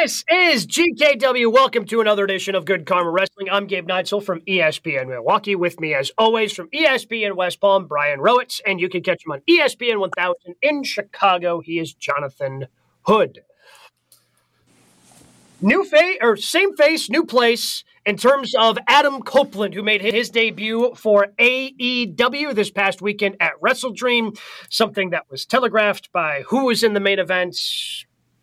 This is GKW. Welcome to another edition of Good Karma Wrestling. I'm Gabe Neitzel from ESPN Milwaukee. With me, as always, from ESPN West Palm, Brian Rowitz, and you can catch him on ESPN 1000 in Chicago. He is Jonathan Hood. New face or same face, new place in terms of Adam Copeland, who made his debut for AEW this past weekend at WrestleDream, something that was telegraphed by who was in the main event.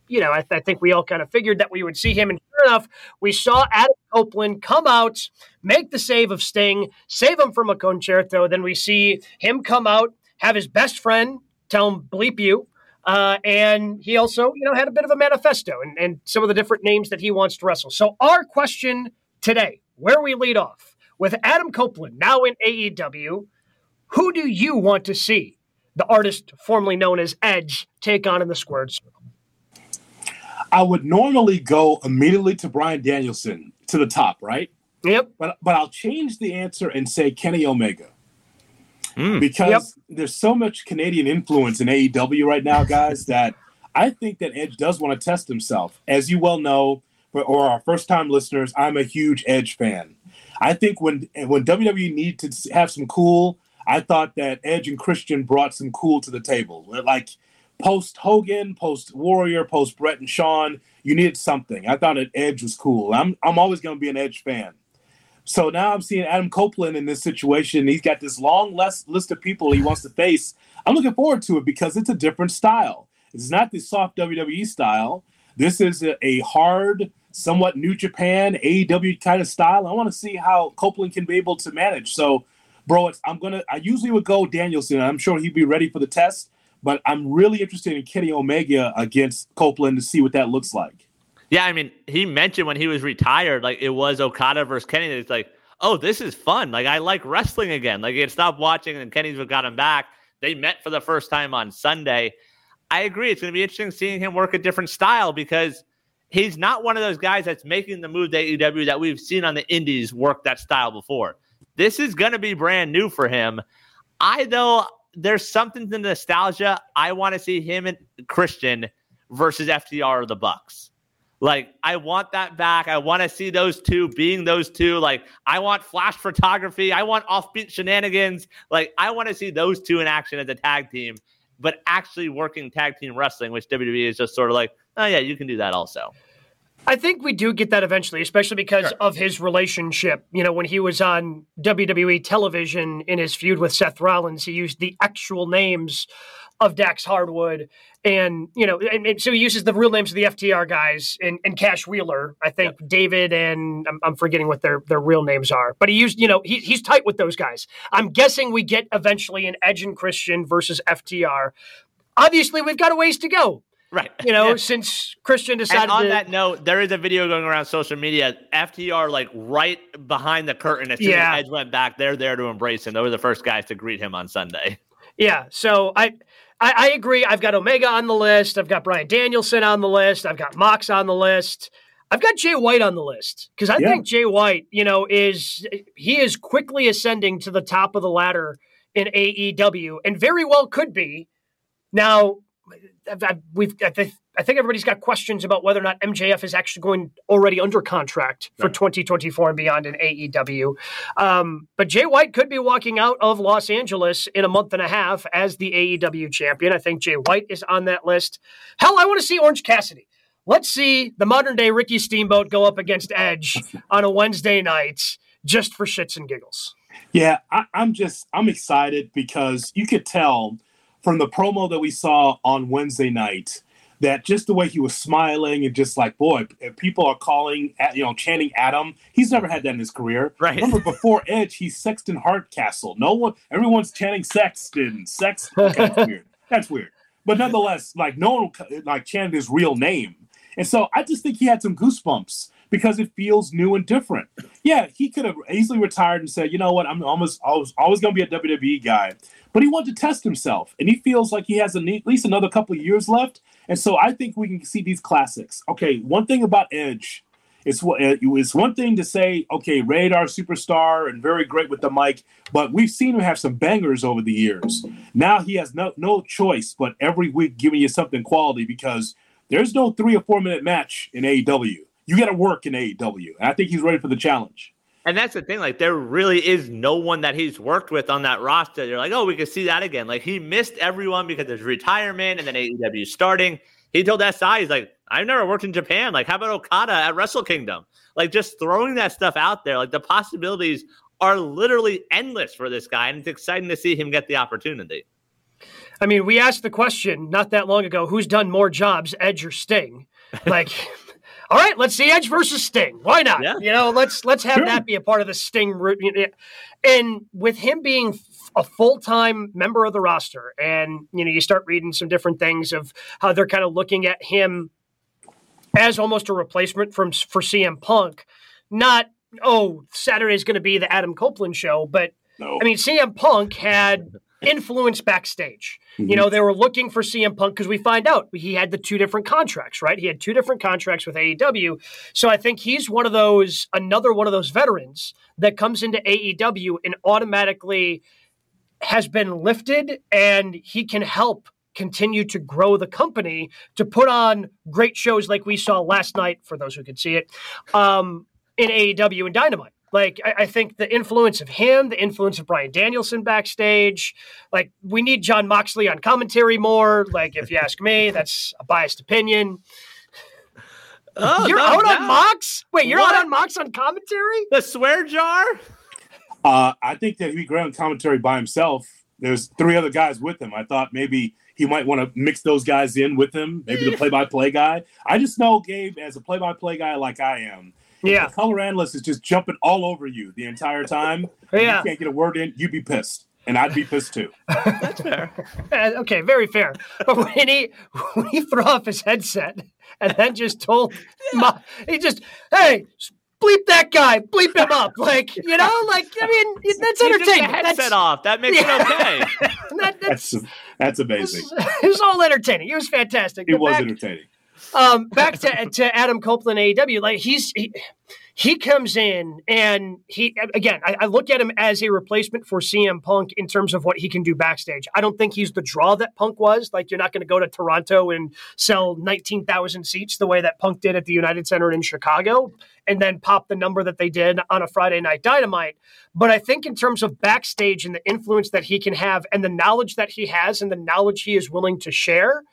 You know, I, th- I think we all kind of figured that we would see him, and sure enough, we saw Adam Copeland come out, make the save of Sting, save him from a con-chair-to. Then we see him come out, have his best friend tell him bleep you, uh, and he also, you know, had a bit of a manifesto and, and some of the different names that he wants to wrestle. So our question today, where we lead off with Adam Copeland, now in AEW. Who do you want to see the artist formerly known as Edge take on in the squared circle? I would normally go immediately to Bryan Danielson to the top, right? Yep. But but I'll change the answer and say Kenny Omega. Mm. Because yep. there's so much Canadian influence in AEW right now, guys, that I think that Edge does want to test himself. As you well know, or our first time listeners, I'm a huge Edge fan. I think when when WWE needed to have some cool, I thought that Edge and Christian brought some cool to the table. Like post Hogan, post Warrior, post Bret and Shawn, you needed something. I thought that Edge was cool. I'm I'm always going to be an Edge fan. So now I'm seeing Adam Copeland in this situation. He's got this long list list of people he wants to face. I'm looking forward to it because it's a different style. It's not the soft WWE style. This is a, a hard, somewhat New Japan AEW kind of style. I want to see how Copeland can be able to manage. So, bro, I'm gonna. I usually would go Danielson. I'm sure he'd be ready for the test, but I'm really interested in Kenny Omega against Copeland to see what that looks like. Yeah, I mean, he mentioned when he was retired, like it was Okada versus Kenny. It's like, oh, this is fun. Like I like wrestling again. Like he had stopped watching, and Kenny's got him back. They met for the first time on Sunday. I agree. It's going to be interesting seeing him work a different style because he's not one of those guys that's making the move to AEW that we've seen on the indies work that style before. This is going to be brand new for him. I, though, there's something to nostalgia. I want to see him and Christian versus FTR or the Bucks. Like, I want that back. I want to see those two being those two. Like, I want flash photography. I want offbeat shenanigans. Like, I want to see those two in action as a tag team but actually working tag team wrestling, which WWE is just sort of like, oh yeah, you can do that also. I think we do get that eventually, especially because sure. of his relationship. You know, when he was on WWE television in his feud with Seth Rollins, he used the actual names of Dax Harwood. And, you know, and, and so he uses the real names of the FTR guys and, and Cash Wheeler, I think yep. David and I'm, I'm, forgetting what their, their real names are, but he used, you know, he, he's tight with those guys. I'm guessing we get eventually an Edge and Christian versus FTR. Obviously, we've got a ways to go. Right. You know, yeah. since Christian decided. And on to, that note, there is a video going around social media. FTR like right behind the curtain as soon yeah. as Edge went back. They're there to embrace him. They were the first guys to greet him on Sunday. Yeah. So I I, I, agree. I've got Omega on the list. I've got Bryan Danielson on the list. I've got Mox on the list. I've got Jay White on the list because I yeah. think Jay White, you know, is he is quickly ascending to the top of the ladder in AEW and very well could be. Now, we've I think everybody's got questions about whether or not MJF is actually going already under contract for 2024 and beyond in AEW. Um, but Jay White could be walking out of Los Angeles in a month and a half as the AEW champion. I think Jay White is on that list. Hell, I want to see Orange Cassidy. Let's see the modern day Ricky Steamboat go up against Edge on a Wednesday night just for shits and giggles. Yeah, I, I'm just I'm excited because you could tell from the promo that we saw on Wednesday night that just the way he was smiling and just like, boy, people are calling, you know, chanting Adam. He's never had that in his career. Right. Remember, before Edge, he's Sexton Hardcastle. No one, everyone's chanting Sexton. Sexton. That's weird. That's weird. But nonetheless, like no one like chanted his real name, and so I just think he had some goosebumps because it feels new and different. Yeah, he could have easily retired and said, you know what, I'm almost always always going to be a WWE guy but he wanted to test himself, and he feels like he has at least another couple of years left. And so I think we can see these classics. Okay, one thing about Edge, it's it's one thing to say, okay, Rated-R superstar and very great with the mic, but we've seen him have some bangers over the years. Now he has no no choice but every week giving you something quality because There's no three or four minute match in AEW. You got to work in AEW. And I think he's ready for the challenge. And that's the thing. Like, there really is no one that he's worked with on that roster. You're like, oh, we could see that again. Like, he missed everyone because there's retirement and then AEW starting. He told SI, he's like, I've never worked in Japan. Like, how about Okada at Wrestle Kingdom? Like, just throwing that stuff out there. Like, the possibilities are literally endless for this guy. And it's exciting to see him get the opportunity. I mean, we asked the question not that long ago who's done more jobs, Edge or Sting? Like, all right, let's see Edge versus Sting. Why not? Yeah. You know, let's let's have sure. that be a part of the Sting route. And with him being a full time member of the roster, and you know, you start reading some different things of how they're kind of looking at him as almost a replacement from for CM Punk. Not oh, Saturday's going to be the Adam Copeland show, but no. I mean, CM Punk had influence backstage. Mm-hmm. You know, they were looking for CM Punk because we find out he had the two different contracts, right? He had two different contracts with AEW. So I think he's one of those, another one of those veterans that comes into AEW and automatically has been lifted and he can help continue to grow the company to put on great shows like we saw last night, for those who could see it, um, in AEW and Dynamite. Like, I, I, think the influence of him, the influence of Bryan Danielson backstage, like, we need Jon Moxley on commentary more. Like, if you ask me, that's a biased opinion. Oh, you're no, out no. on Mox? Wait, you're what? out on Mox on commentary? The swear jar? Uh, I think that he grabbed commentary by himself. There's three other guys with him. I thought maybe he might want to mix those guys in with him, maybe the play-by-play guy. I just know Gabe as a play-by-play guy like I am yeah. the color analyst is just jumping all over you the entire time, yeah. you can't get a word in, you'd be pissed. And I'd be pissed too. That's fair. okay, very fair. But when he when he threw off his headset and then just told my, he just, hey, bleep that guy, bleep him up. Like, you know, like I mean, that's entertaining. headset that's, off. That makes yeah. it okay. that, that's, that's, that's amazing. It was, it was, all entertaining. It was fantastic. It was back, entertaining um, back to, to Adam Copeland, AEW, like he's he, he comes in and he again, I, I, look at him as a replacement for CM Punk in terms of what he can do backstage. I don't think he's the draw that Punk was. Like you're not going to go to Toronto and sell nineteen thousand seats the way that Punk did at the United Center in Chicago, and then pop the number that they did on a Friday Night Dynamite. But I think in terms of backstage and the influence that he can have, and the knowledge that he has, and the knowledge he is willing to share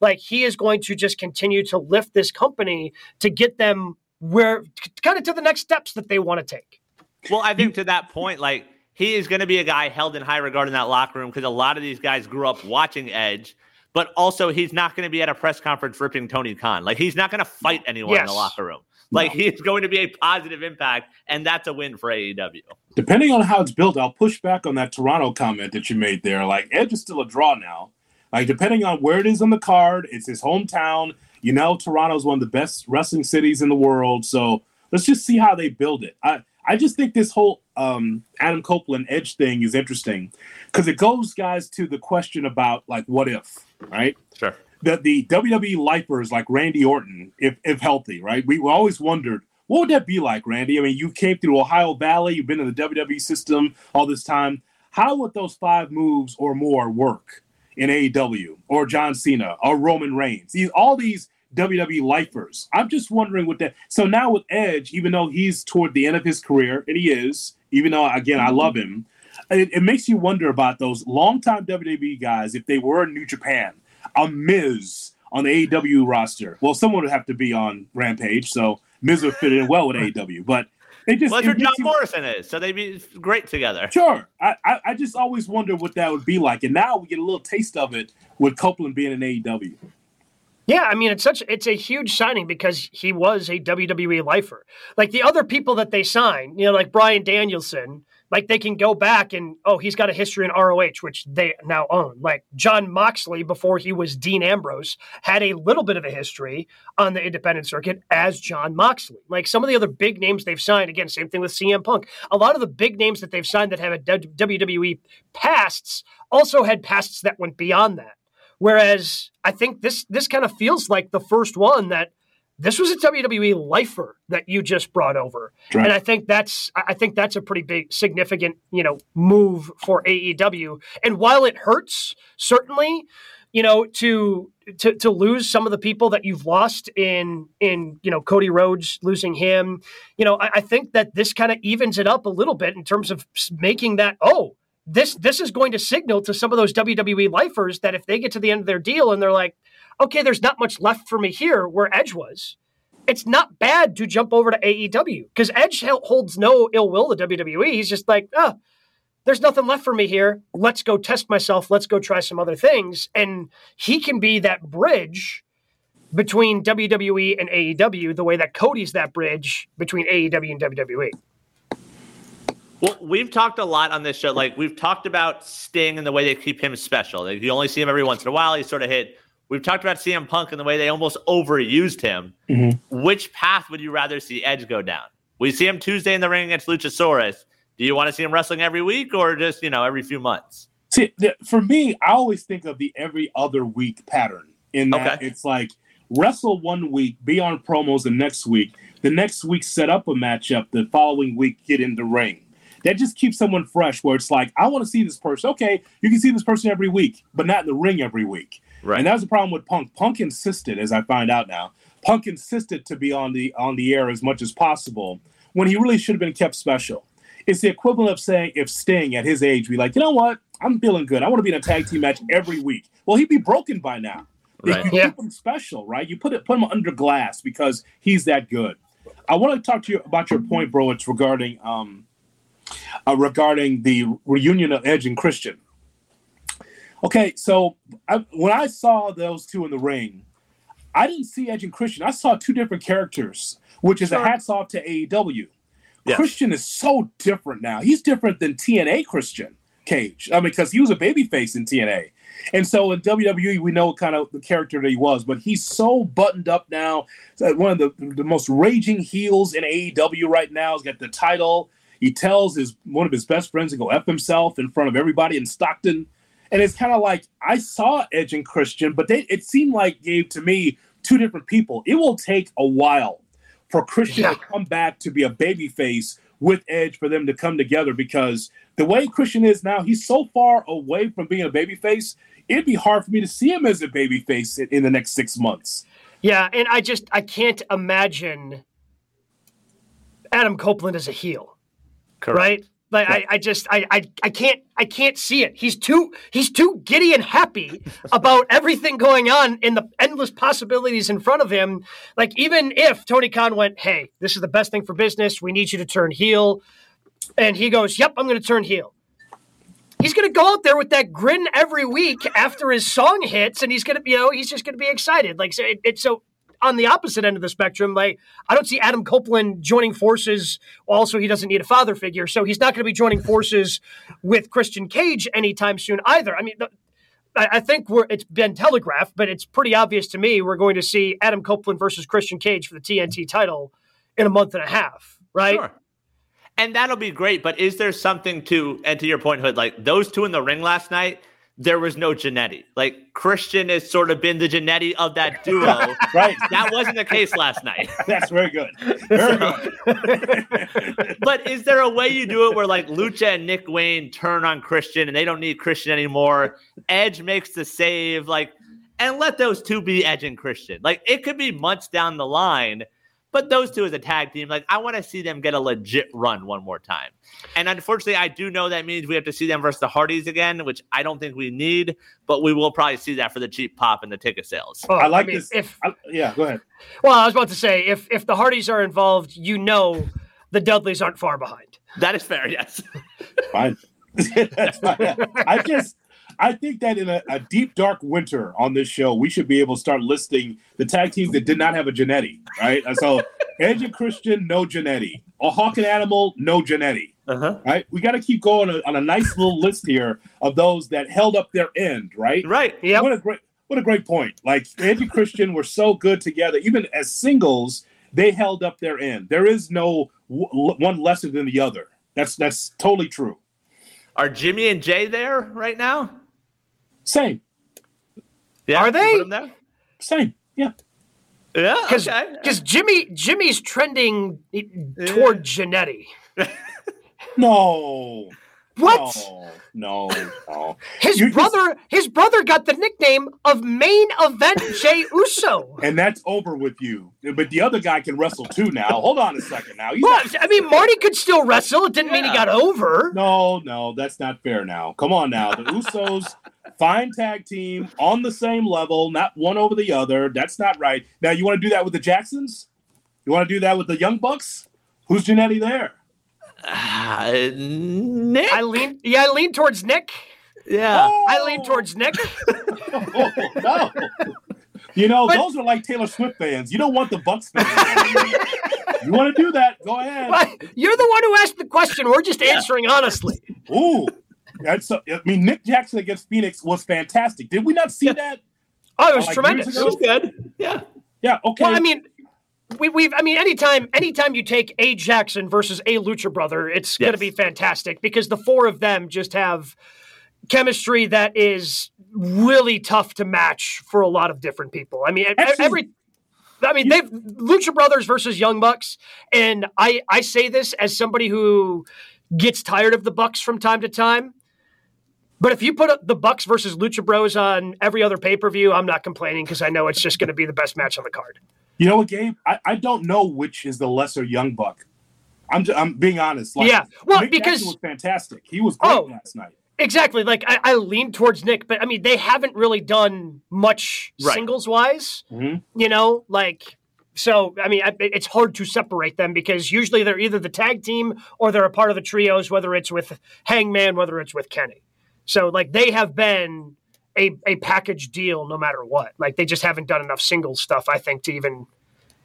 like he is going to just continue to lift this company to get them where kind of to the next steps that they want to take. Well, I think to that point, like he is going to be a guy held in high regard in that locker room because a lot of these guys grew up watching Edge, but also he's not going to be at a press conference ripping Tony Khan. Like he's not going to fight anyone yes. in the locker room. Like no. he's going to be a positive impact, and that's a win for AEW. Depending on how it's built, I'll push back on that Toronto comment that you made there. Like Edge is still a draw now. Like depending on where it is on the card, it's his hometown. You know, Toronto's one of the best wrestling cities in the world. So let's just see how they build it. I I just think this whole um, Adam Copeland Edge thing is interesting because it goes, guys, to the question about like what if, right? Sure. The the WWE lifers like Randy Orton, if if healthy, right? We, we always wondered what would that be like, Randy? I mean, you came through Ohio Valley, you've been in the WWE system all this time. How would those five moves or more work? in AEW or John Cena or Roman Reigns. These, all these WWE lifers. I'm just wondering what that. So now with Edge, even though he's toward the end of his career, and he is, even though again I love him, it, it makes you wonder about those longtime WWE guys if they were in New Japan, a Miz on the AEW roster. Well, someone would have to be on Rampage, so Miz would fit in well with AEW. But it just well, John you, Morrison is, so they'd be great together. Sure, I, I, I just always wonder what that would be like, and now we get a little taste of it with Copeland being in AEW. Yeah, I mean it's such it's a huge signing because he was a WWE lifer. Like the other people that they signed, you know, like Bryan Danielson, like they can go back and oh, he's got a history in ROH, which they now own. Like Jon Moxley, before he was Dean Ambrose, had a little bit of a history on the independent circuit as Jon Moxley. Like some of the other big names they've signed, again, same thing with CM Punk. A lot of the big names that they've signed that have a WWE pasts also had pasts that went beyond that. Whereas I think this this kind of feels like the first one that this was a WWE lifer that you just brought over, right. and I think that's I think that's a pretty big, significant, you know, move for AEW. And while it hurts, certainly, you know, to to to lose some of the people that you've lost in in you know Cody Rhodes losing him, you know, I, I think that this kind of evens it up a little bit in terms of making that oh this this is going to signal to some of those WWE lifers that if they get to the end of their deal and they're like, okay, there's not much left for me here where Edge was. It's not bad to jump over to AEW because Edge holds no ill will to WWE. He's just like, oh, there's nothing left for me here. Let's go test myself. Let's go try some other things. And he can be that bridge between WWE and AEW, the way that Cody's that bridge between AEW and WWE. Well, we've talked a lot on this show. Like we've talked about Sting and the way they keep him special. You only see him every once in a while. He sort of hit. We've talked about CM Punk and the way they almost overused him. Mm-hmm. Which path would you rather see Edge go down? We see him Tuesday in the ring against Luchasaurus. Do you want to see him wrestling every week or just, you know, every few months? See, for me, I always think of the every other week pattern in that okay. it's like wrestle one week, be on promos the next week, the next week set up a matchup, the following week get in the ring. That just keeps someone fresh where it's like, I want to see this person. Okay, you can see this person every week, but not in the ring every week. Right. And that was the problem with Punk. Punk insisted, as I find out now, Punk insisted to be on the on the air as much as possible when he really should have been kept special. It's the equivalent of saying if Sting at his age be like, you know what, I'm feeling good. I want to be in a tag team match every week. Well, he'd be broken by now. Right. You yeah. keep him special, right? You put it put him under glass because he's that good. I want to talk to you about your point, bro. It's regarding um, uh, regarding the reunion of Edge and Christian. Okay, so I, when I saw those two in the ring, I didn't see Edge and Christian. I saw two different characters, which is sure. a hats off to AEW. Yes. Christian is so different now. He's different than TNA Christian Cage. I mean, because he was a babyface in TNA. And so in WWE, we know what kind of the character that he was, but he's so buttoned up now. One of the, the most raging heels in AEW right now. He's got the title. He tells his one of his best friends to go F himself in front of everybody in Stockton. And it's kind of like I saw Edge and Christian, but they, it seemed like gave to me two different people. It will take a while for Christian yeah. to come back to be a baby face with Edge for them to come together because the way Christian is now, he's so far away from being a baby face. It'd be hard for me to see him as a baby face in, in the next six months. Yeah, and I just I can't imagine Adam Copeland as a heel. Correct. Right? Like I, I just I, I I can't I can't see it. He's too he's too giddy and happy about everything going on in the endless possibilities in front of him. Like even if Tony Khan went, "Hey, this is the best thing for business. We need you to turn heel," and he goes, "Yep, I'm going to turn heel." He's going to go out there with that grin every week after his song hits, and he's going to, you know, he's just going to be excited. Like so, it, it so on the opposite end of the spectrum, like I don't see Adam Copeland joining forces. Also, he doesn't need a father figure, so he's not going to be joining forces with Christian Cage anytime soon either. I mean, I think we're it's been telegraphed, but it's pretty obvious to me we're going to see Adam Copeland versus Christian Cage for the TNT title in a month and a half, right? Sure. And that'll be great. But is there something to and to your point, Hood, like those two in the ring last night? There was no Jannetty. Like Christian has sort of been the Jannetty of that duo. right. That wasn't the case last night. That's very good. Very good. but is there a way you do it where like Lucha and Nick Wayne turn on Christian and they don't need Christian anymore? Edge makes the save, like, and let those two be Edge and Christian. Like it could be months down the line but those two as a tag team, like I want to see them get a legit run one more time. And unfortunately, I do know that means we have to see them versus the Hardys again, which I don't think we need, but we will probably see that for the cheap pop and the ticket sales. Well, I like I mean, this. If I, yeah, go ahead. Well, I was about to say if if the Hardys are involved, you know the Dudleys aren't far behind. That is fair. Yes. Fine. That's fine. I just I think that in a, a, deep dark winter on this show, we should be able to start listing the tag teams that did not have a Jannetty, right? So Edge and Christian, no Jannetty. A Hawk and Animal, no Jannetty. Uh-huh. Right? We got to keep going on a, on a nice little list here of those that held up their end, right? Right. Yeah. What a great what a great point. Like Edge and Christian were so good together, even as singles, they held up their end. There is no w- one lesser than the other. That's that's totally true. Are Jimmy and Jey there right now? Same. Yeah, are they? Same. Yeah. Yeah. Because okay. Jimmy Jimmy's trending toward yeah. Jannetty. no. What? No, no, no. His You're brother, just... his brother got the nickname of main event Jey Uso, and that's over with you. But the other guy can wrestle too now. Hold on a second now. well, I mean, Marty could still wrestle. It didn't yeah. mean he got over. No, no, that's not fair. Now, come on now. The Usos, fine tag team on the same level, not one over the other. That's not right. Now, you want to do that with the Jacksons? You want to do that with the Young Bucks? Who's Jannetty there? Uh, Nick. I lean. Yeah, I lean towards Nick. Yeah, oh! I lean towards Nick. oh, no. You know, but, those are like Taylor Swift fans. You don't want the Bucks fans. you want to do that? Go ahead. But you're the one who asked the question. We're just yeah. answering honestly. Ooh, that's. A, I mean, Nick Jackson against Fénix was fantastic. Did we not see yeah. that? Oh, it was like tremendous. It was good. Yeah. Yeah. Okay. Well, I mean, we, we've I mean anytime anytime you take a Jackson versus a Lucha brother, it's yes. going to be fantastic because the four of them just have chemistry that is really tough to match for a lot of different people. I mean Actually, every I mean they've Lucha Brothers versus Young Bucks and I I say this as somebody who gets tired of the Bucks from time to time. But if you put the Bucks versus Lucha Bros on every other pay per view, I'm not complaining because I know it's just going to be the best match on the card. You know what, Gabe? I, I don't know which is the lesser young buck. I'm just, I'm being honest. Like, yeah, well, Nick because Jackson was fantastic. He was great oh, last night. Exactly. Like I, I, lean towards Nick, but I mean they haven't really done much right. singles wise. Mm-hmm. You know, like so. I mean, I, it's hard to separate them because usually they're either the tag team or they're a part of the trios, whether it's with Hangman, whether it's with Kenny. So like they have been a, a package deal no matter what. Like they just haven't done enough single stuff, I think, to even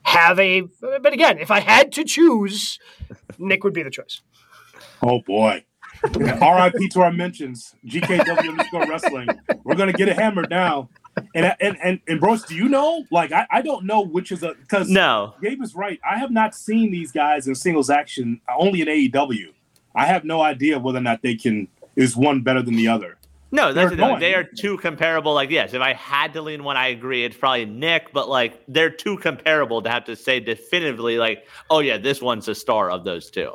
have a. But again, if I had to choose, Nick would be the choice. Oh boy. RIP to our mentions. GKW underscore wrestling. We're gonna get it hammered now. And and and and bros, do you know? Like I, I don't know which is a because no, Gabe is right. I have not seen these guys in singles action only in AEW. I have no idea whether or not they can is one better than the other. No, that's the they are too comparable. Like, yes, if I had to lean one, I agree. It's probably Nick, but like they're too comparable to have to say definitively, like, oh yeah, this one's a star of those two.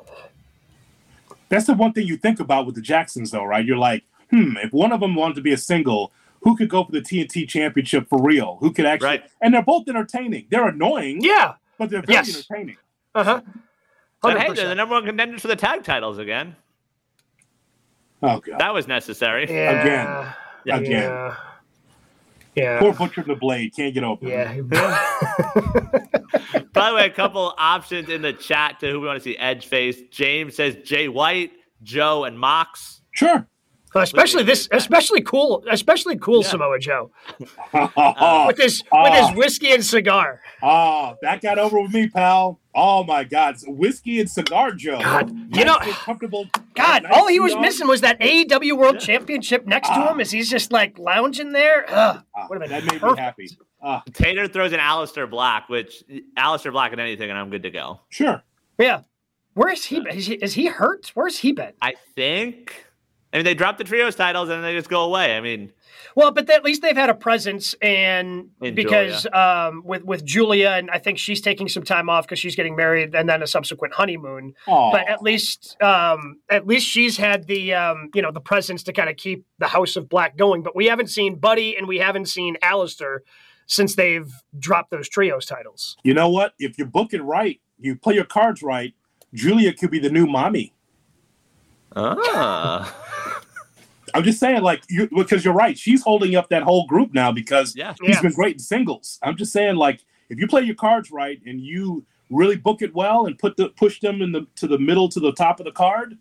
That's the one thing you think about with the Jacksons, though, right? You're like, hmm, if one of them wanted to be a single, who could go for the TNT championship for real? Who could actually? Right. And they're both entertaining. They're annoying, yeah, but they're very yes. entertaining. Uh huh. hey, they're the number one contenders for the tag titles again. Oh god, that was necessary. Yeah. Again, yeah. again. Yeah. yeah. Poor Butcher the Blade can't get open. Yeah. By the way, a couple options in the chat to who we want to see edge face. James says Jay White, Joe, and Mox. Sure. Especially this, especially cool, especially cool yeah. Samoa Joe uh, with his with his whiskey and cigar. Oh, that got over with me, pal. Oh my God, whiskey and cigar Joe. God, you know, comfortable. God, nice all he was missing was that AEW World yeah. Championship next to him. As he's just like lounging there. Ugh, uh, that made perfect. me happy. Uh, Tater throws an Aleister Black, which Aleister Black and anything, and I'm good to go. Sure. Yeah. Where is he? Is he, is he hurt? Where's he been? I think I mean, they drop the trios titles and they just go away. I mean, well, but at least they've had a presence, and because um, with with Julia, and I think she's taking some time off because she's getting married, and then a subsequent honeymoon. Aww. But at least, um, at least she's had the um, you know the presence to kind of keep the House of Black going. But we haven't seen Buddy, and we haven't seen Aleister since they've dropped those trios titles. You know what? If you book it right, you play your cards right. Julia could be the new mommy. Ah. I'm just saying, like, you, because you're right. She's holding up that whole group now because yeah. he's yeah. been great in singles. I'm just saying, like, if you play your cards right and you really book it well and put the push them in the to the middle to the top of the card,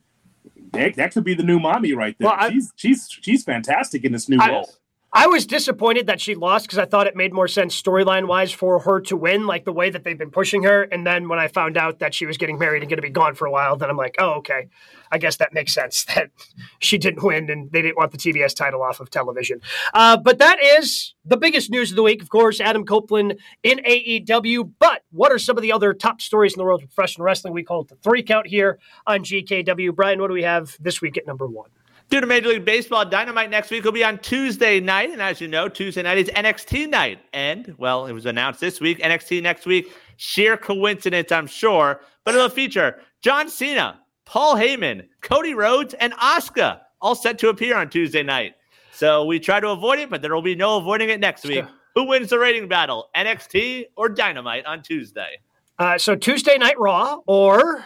that, that could be the new mommy right there. Well, she's she's she's fantastic in this new I, role. I was disappointed that she lost because I thought it made more sense storyline wise for her to win, like the way that they've been pushing her. And then when I found out that she was getting married and going to be gone for a while, then I'm like, oh, okay. I guess that makes sense that she didn't win and they didn't want the TBS title off of television. Uh, but that is the biggest news of the week, of course, Adam Copeland in AEW. But what are some of the other top stories in the world of professional wrestling? We call it the three count here on GKW. Brian, what do we have this week at number one? Due to Major League Baseball, Dynamite next week will be on Tuesday night. And as you know, Tuesday night is NXT night. And, well, it was announced this week, NXT next week. Sheer coincidence, I'm sure. But it'll feature John Cena, Paul Heyman, Cody Rhodes, and Asuka all set to appear on Tuesday night. So we try to avoid it, but there will be no avoiding it next week. Who wins the rating battle, NXT or Dynamite on Tuesday? Uh, so Tuesday Night Raw or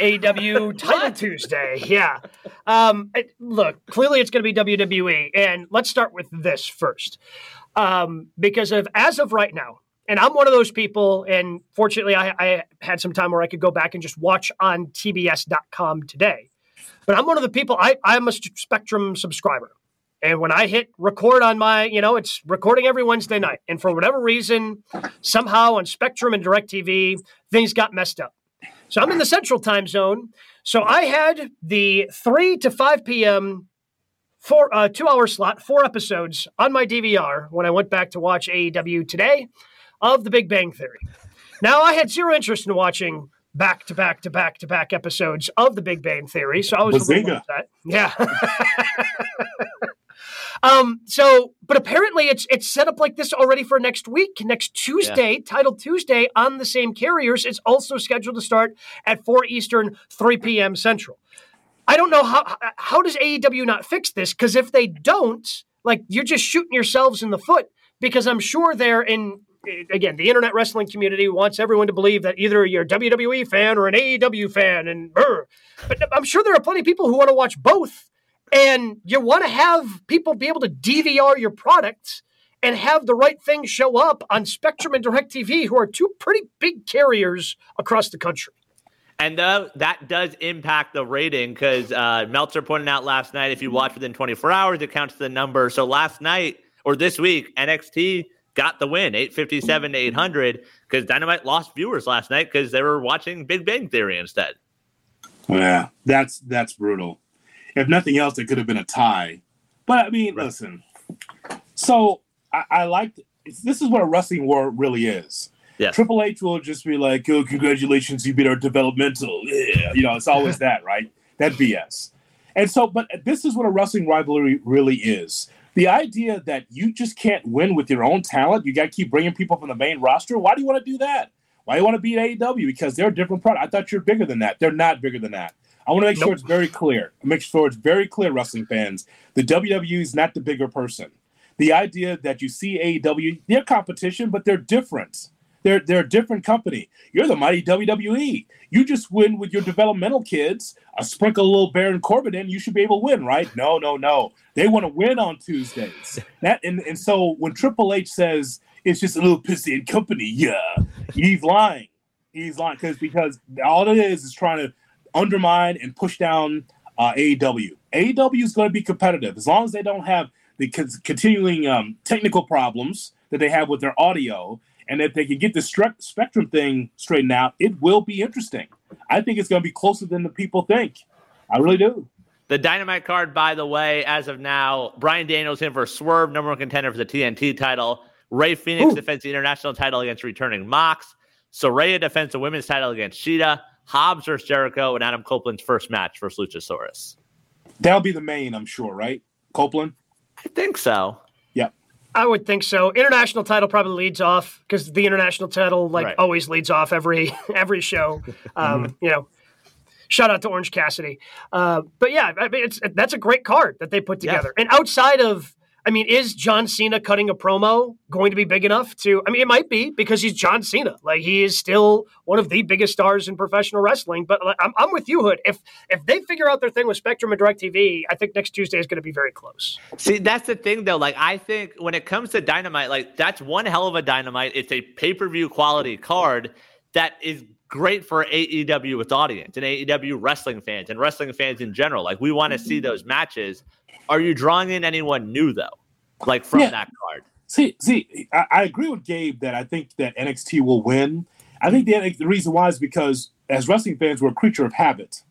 AW Title Tuesday. Yeah. Um, it, look, clearly it's going to be WWE. And let's start with this first. Um, because of as of right now, and I'm one of those people, and fortunately I, I had some time where I could go back and just watch on TBS.com today. But I'm one of the people, I, I'm a Spectrum subscriber. And when I hit record on my, you know, it's recording every Wednesday night. And for whatever reason, somehow on Spectrum and DirecTV, things got messed up. So I'm in the central time zone. So I had the 3 to 5 p.m. four uh, two hour slot, four episodes on my DVR when I went back to watch AEW today of The Big Bang Theory. Now I had zero interest in watching back to back to back to back episodes of The Big Bang Theory, so I was Bazinga. a little upset. Yeah. Um, so, but apparently it's it's set up like this already for next week, next Tuesday, yeah. titled Tuesday on the same carriers. It's also scheduled to start at 4 Eastern, 3 p.m. Central. I don't know how how does AEW not fix this? Because if they don't, like you're just shooting yourselves in the foot. Because I'm sure they're in again, the internet wrestling community wants everyone to believe that either you're a WWE fan or an AEW fan, and but I'm sure there are plenty of people who want to watch both and you want to have people be able to DVR your products and have the right thing show up on Spectrum and DirecTV, who are two pretty big carriers across the country. And uh, that does impact the rating because uh, Meltzer pointed out last night if you watch within 24 hours, it counts the number. So last night or this week, NXT got the win, 857 to 800, because Dynamite lost viewers last night because they were watching Big Bang Theory instead. Yeah, that's that's brutal if nothing else, it could have been a tie. But I mean, right. listen. So I, I like this is what a wrestling war really is. Yeah. Triple H will just be like, "Oh, congratulations, you beat our developmental." Yeah, you know, it's always that, right? That BS. And so, but this is what a wrestling rivalry really is. The idea that you just can't win with your own talent, you got to keep bringing people from the main roster. Why do you want to do that? Why do you want to beat AEW? Because they're a different product. I thought you're bigger than that. They're not bigger than that. I want to make nope. sure it's very clear. Make sure it's very clear, wrestling fans. The WWE is not the bigger person. The idea that you see AEW, they're competition, but they're different. They're they're a different company. You're the mighty WWE. You just win with your developmental kids. A sprinkle a little Baron Corbin in, you should be able to win, right? No, no, no. They want to win on Tuesdays. That and, and so when Triple H says it's just a little pissy and company, yeah, he's lying. He's lying because because all it is is trying to undermine and push down uh, AEW. AEW is going to be competitive as long as they don't have the continuing um, technical problems that they have with their audio, and if they can get the spectrum thing straightened out, it will be interesting. I think it's going to be closer than the people think. I really do. The Dynamite card, by the way, as of now, Bryan Danielson for Swerve, number one contender for the TNT title. Rey Fénix Ooh. defends the international title against returning Mox. Saraya defends the women's title against Shida. Hobbs versus Jericho and Adam Copeland's first match versus Luchasaurus. That'll be the main, I'm sure, right? Copeland? I think so. I would think so. International title probably leads off because the international title, like, right. always leads off every every show. Um, mm-hmm. You know, shout out to Orange Cassidy. Uh, but yeah, I mean, it's that's a great card that they put together. Yeah. And outside of I mean, is John Cena cutting a promo going to be big enough to? I mean, it might be because he's John Cena. Like he is still one of the biggest stars in professional wrestling. But like, I'm, I'm with you, Hood. If if they figure out their thing with Spectrum and Directv, I think next Tuesday is going to be very close. See, that's the thing though. Like I think when it comes to Dynamite, like that's one hell of a Dynamite. It's a pay per view quality card that is great for AEW with audience and AEW wrestling fans and wrestling fans in general. Like we want to see mm-hmm. those matches. Are you drawing in anyone new though, like from yeah. that card? See, see, I, I, agree with Gabe that I think that NXT will win. I think the, the reason why is because as wrestling fans, we're a creature of habit.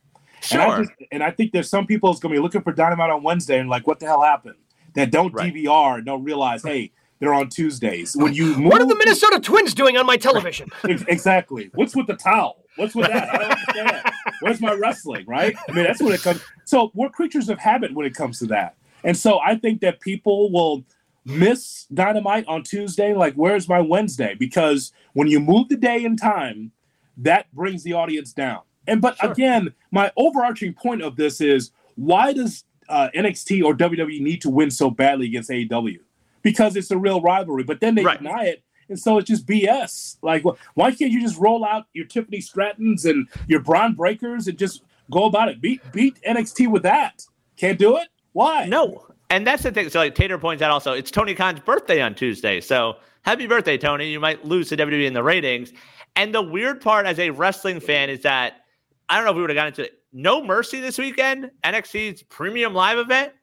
Sure. And I, just, and I think there's some people that's going to be looking for Dynamite on Wednesday and like, what the hell happened? That don't right. DVR and don't realize, hey, they're on Tuesdays. When you move, what are the Minnesota Twins doing on my television? exactly. What's with the towel? What's with that? I don't understand. Where's my wrestling? Right? I mean, that's what it comes. So we're creatures of habit when it comes to that. And so I think that people will miss Dynamite on Tuesday. Like, where's my Wednesday? Because when you move the day and time, that brings the audience down. And but sure. again, my overarching point of this is why does uh, NXT or WWE need to win so badly against AEW? Because it's a real rivalry. But then they right. deny it, and so it's just BS. Like, why can't you just roll out your Tiffany Strattons and your Bron Breakkers and just go about it? Beat beat NXT with that. Can't do it. Why? No. And that's the thing. So, like Tater points out, also, it's Tony Khan's birthday on Tuesday. So, happy birthday, Tony. You might lose to WWE in the ratings. And the weird part as a wrestling fan is that I don't know if we would have gotten into it. No Mercy this weekend, NXT's premium live event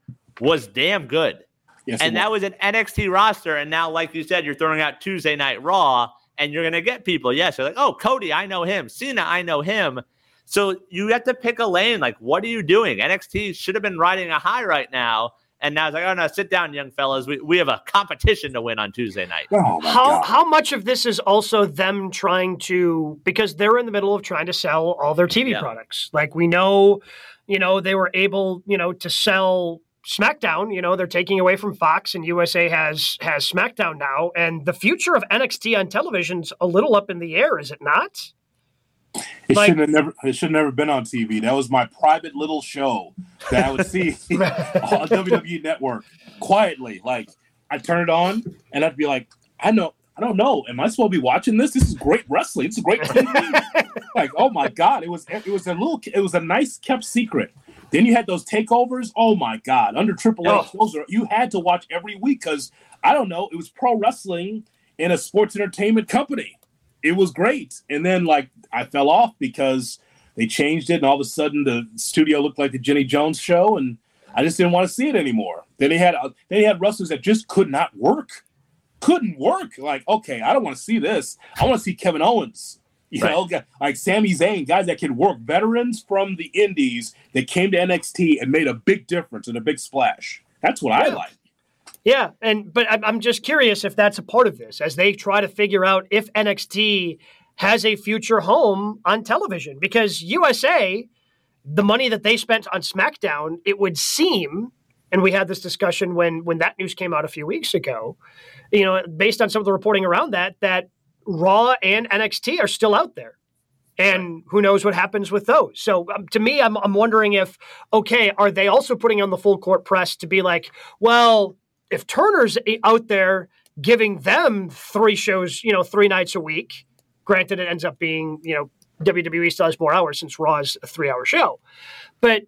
was damn good. Yes, and that was an NXT roster. And now, like you said, you're throwing out Tuesday Night Raw and you're going to get people. Yes, you're like, oh, Cody, I know him. Cena, I know him. So you have to pick a lane. Like, what are you doing? NXT should have been riding a high right now. And now it's like, oh no, sit down, young fellas. We, we have a competition to win on Tuesday night. Oh how how much of this is also them trying to because they're in the middle of trying to sell all their TV yeah. products. Like we know, you know, they were able, you know, to sell SmackDown, you know, they're taking away from Fox and USA has has SmackDown now. And the future of NXT on television's a little up in the air, is it not? It like, should have never. It should never been on TV. That was my private little show that I would see on WWE Network quietly. Like I turn it on and I'd be like, I know, I don't know. Am I supposed to be watching this? This is great wrestling. It's a great TV. like, oh my god, it was. It was a little. It was a nice kept secret. Then you had those takeovers. Oh my god, under Triple H, oh. those are you had to watch every week because I don't know. It was pro wrestling in a sports entertainment company it was great. And then like I fell off because they changed it, and all of a sudden the studio looked like the Jenny Jones show, and I just didn't want to see it anymore. Then they had uh, then they had wrestlers that just could not work, couldn't work. Like okay, I don't want to see this. I want to see Kevin Owens. You right. know, like Sami Zayn, guys that can work, veterans from the Indies that came to NXT and made a big difference and a big splash. That's what yeah. I like. Yeah, and but I'm just curious if that's a part of this as they try to figure out if NXT has a future home on television because USA, the money that they spent on SmackDown, it would seem, and we had this discussion when when that news came out a few weeks ago, you know, based on some of the reporting around that, that Raw and NXT are still out there. And who knows what happens with those? So um, to me, I'm, I'm wondering if, okay, are they also putting on the full court press to be like, well, if Turner's out there giving them three shows, you know, three nights a week, granted it ends up being, you know, WWE still has more hours since Raw is a three hour show. But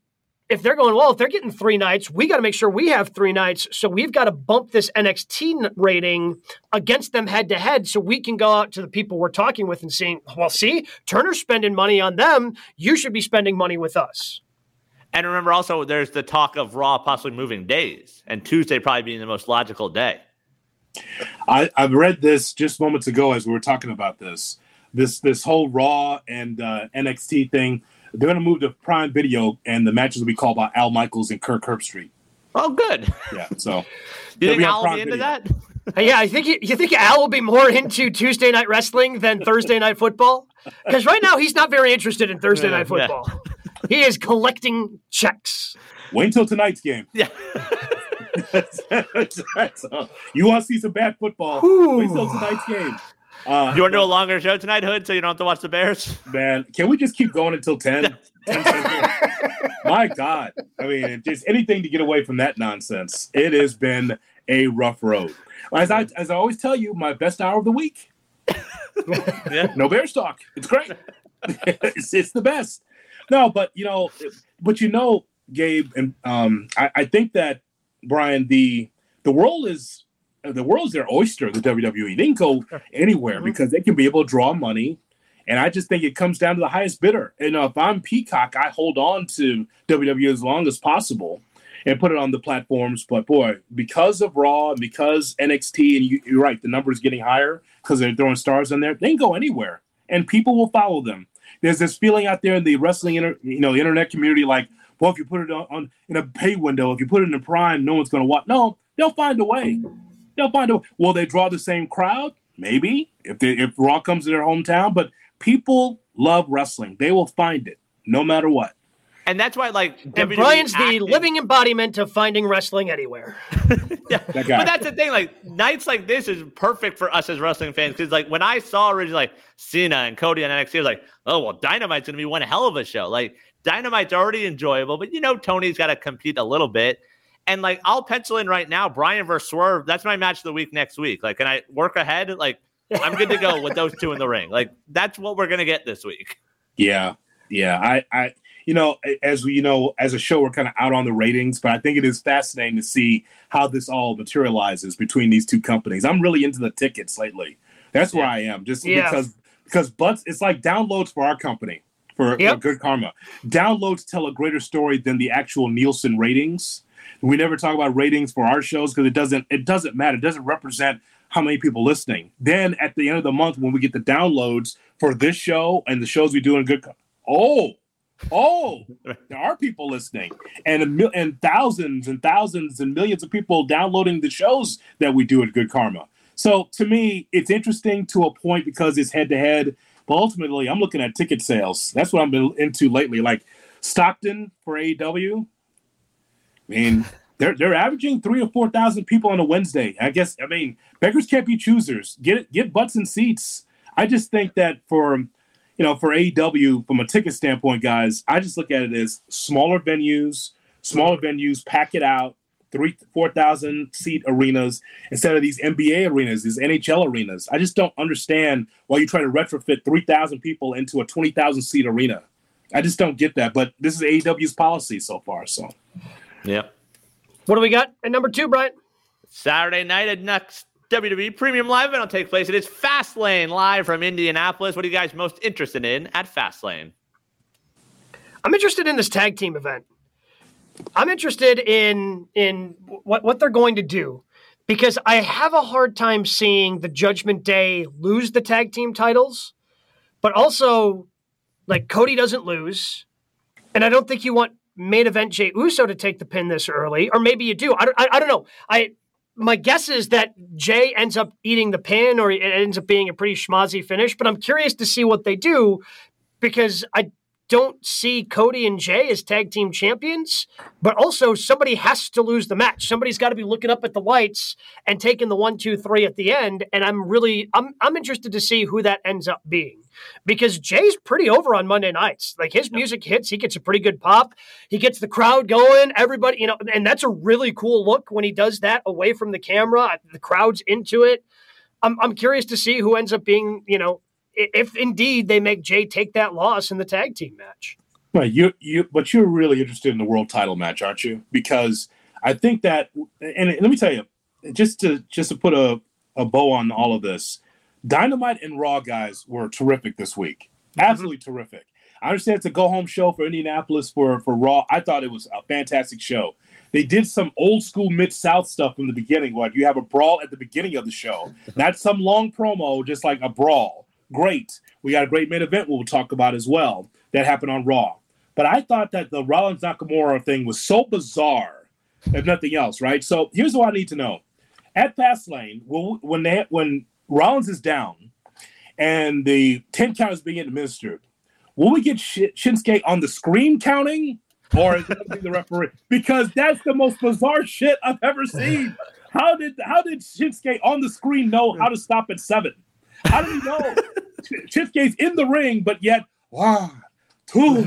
if they're going, well, if they're getting three nights, we got to make sure we have three nights. So we've got to bump this NXT rating against them head to head so we can go out to the people we're talking with and saying, well, see, Turner's spending money on them. You should be spending money with us. And remember also, there's the talk of Raw possibly moving days, and Tuesday probably being the most logical day. I, I've read this just moments ago as we were talking about this. This this whole Raw and uh, NXT thing. They're going to move to Prime Video, and the matches will be called by Al Michaels and Kirk Herbstreit. Oh, good. Yeah. So you think Al will be into video. that? Yeah, I think you, you think Al will be more into Tuesday night wrestling than Thursday night football because right now he's not very interested in Thursday night football. Yeah. he is collecting checks. Wait until tonight's game. Yeah. you want to see some bad football? Ooh. Wait until tonight's game. Uh, you want to do a longer show tonight, Hood, so you don't have to watch the Bears? Man, can we just keep going until 10? 10 My God. I mean, just anything to get away from that nonsense. It has been a rough road. As I, as I always tell you, my best hour of the week. yeah. No Bears talk. It's great. it's, it's the best. No, but you know, but you know, Gabe, and um, I, I think that Brian, the the world is the world's their oyster. The WWE they can go anywhere mm-hmm. because they can be able to draw money, and I just think it comes down to the highest bidder. And uh, if I'm Peacock, I hold on to WWE as long as possible and put it on the platforms. But boy, because of Raw and because NXT, and you, are right, the number is getting higher because they're throwing stars in there. They can go anywhere, and people will follow them there's this feeling out there in the wrestling, inter, you know, the internet community, like, well, if you put it on, on in a pay window, if you put it in a Prime, no one's going to watch. No, they'll find a way. They'll find a. Will they draw the same crowd? Maybe if they, if Raw comes to their hometown, but people love wrestling. They will find it no matter what. And that's why, like, and WWE Brian's acting... the living embodiment of finding wrestling anywhere. yeah, that but that's the thing. Like, nights like this is perfect for us as wrestling fans because, like, when I saw originally like Cena and Cody on NXT, I was like, oh well, Dynamite's gonna be one hell of a show. Like, Dynamite's already enjoyable, but you know, Tony's got to compete a little bit. And like, I'll pencil in right now, Bryan versus Swerve. That's my match of the week next week. Like, can I work ahead? Like, I'm good to go with those two in the ring. Like, that's what we're gonna get this week. Yeah, yeah. I, I, you know, as we, you know, as a show, we're kind of out on the ratings, but I think it is fascinating to see how this all materializes between these two companies. I'm really into the tickets lately. That's where I am, just yeah. because because butts. It's like downloads for our company for, yep. for Good Karma. Downloads tell a greater story than the actual Nielsen ratings. We never talk about ratings for our shows because it doesn't it doesn't matter. It doesn't represent how many people listening. Then at the end of the month, when we get the downloads for this show and the shows we do in Good, karma, oh, oh, there are people listening, and a, and thousands and thousands and millions of people downloading the shows that we do at Good Karma. So to me, it's interesting to a point because it's head to head. But ultimately, I'm looking at ticket sales. That's what I've been into lately. Like Stockton for AEW. I mean, they're they're averaging three or four thousand people on a Wednesday. I guess I mean beggars can't be choosers. Get get butts and seats. I just think that for you know for AEW from a ticket standpoint, guys, I just look at it as smaller venues, smaller venues, pack it out, three four thousand seat arenas instead of these NBA arenas, these NHL arenas. I just don't understand why you try to retrofit three thousand people into a twenty thousand seat arena. I just don't get that. But this is AEW's policy so far. So, yeah. What do we got at number two, Brian? Saturday night at next WWE Premium Live event will take place. It is Fastlane live from Indianapolis. What are you guys most interested in at Fastlane? I'm interested in this tag team event. I'm interested in in what what they're going to do because I have a hard time seeing the Judgment Day lose the tag team titles, but also like Cody doesn't lose, and I don't think you want main event Jey Uso to take the pin this early, or maybe you do. I don't. I, I don't know. I my guess is that Jey ends up eating the pin, or it ends up being a pretty schmozzy finish. But I'm curious to see what they do because I don't see Cody and Jey as tag team champions, but also somebody has to lose the match. Somebody's got to be looking up at the lights and taking the one, two, three at the end. And I'm really I'm I'm interested to see who that ends up being. Because Jey's pretty over on Monday nights. Like his music hits, he gets a pretty good pop. He gets the crowd going. Everybody, you know, and that's a really cool look when he does that away from the camera. The crowd's into it. I'm, I'm curious to see who ends up being, you know, if indeed they make Jey take that loss in the tag team match. Right. You you but you're really interested in the world title match, aren't you? Because I think that and let me tell you, just to just to put a, a bow on all of this, Dynamite and Raw guys were terrific this week. Mm-hmm. Absolutely mm-hmm. terrific. I understand it's a go home show for Indianapolis for, for Raw. I thought it was a fantastic show. They did some old school mid South stuff from the beginning. Like you have a brawl at the beginning of the show, not some long promo, just like a brawl great. We got a great main event we'll talk about as well that happened on Raw. But I thought that the Rollins Nakamura thing was so bizarre, if nothing else, right? So here's what I need to know: at Fastlane, when they when Rollins is down and the ten count is being administered, will we get Shinsuke on the screen counting, or is it the referee? Because that's the most bizarre shit I've ever seen. How did how did Shinsuke on the screen know how to stop at seven? How do you know? Shinsuke's in the ring, but yet one, two,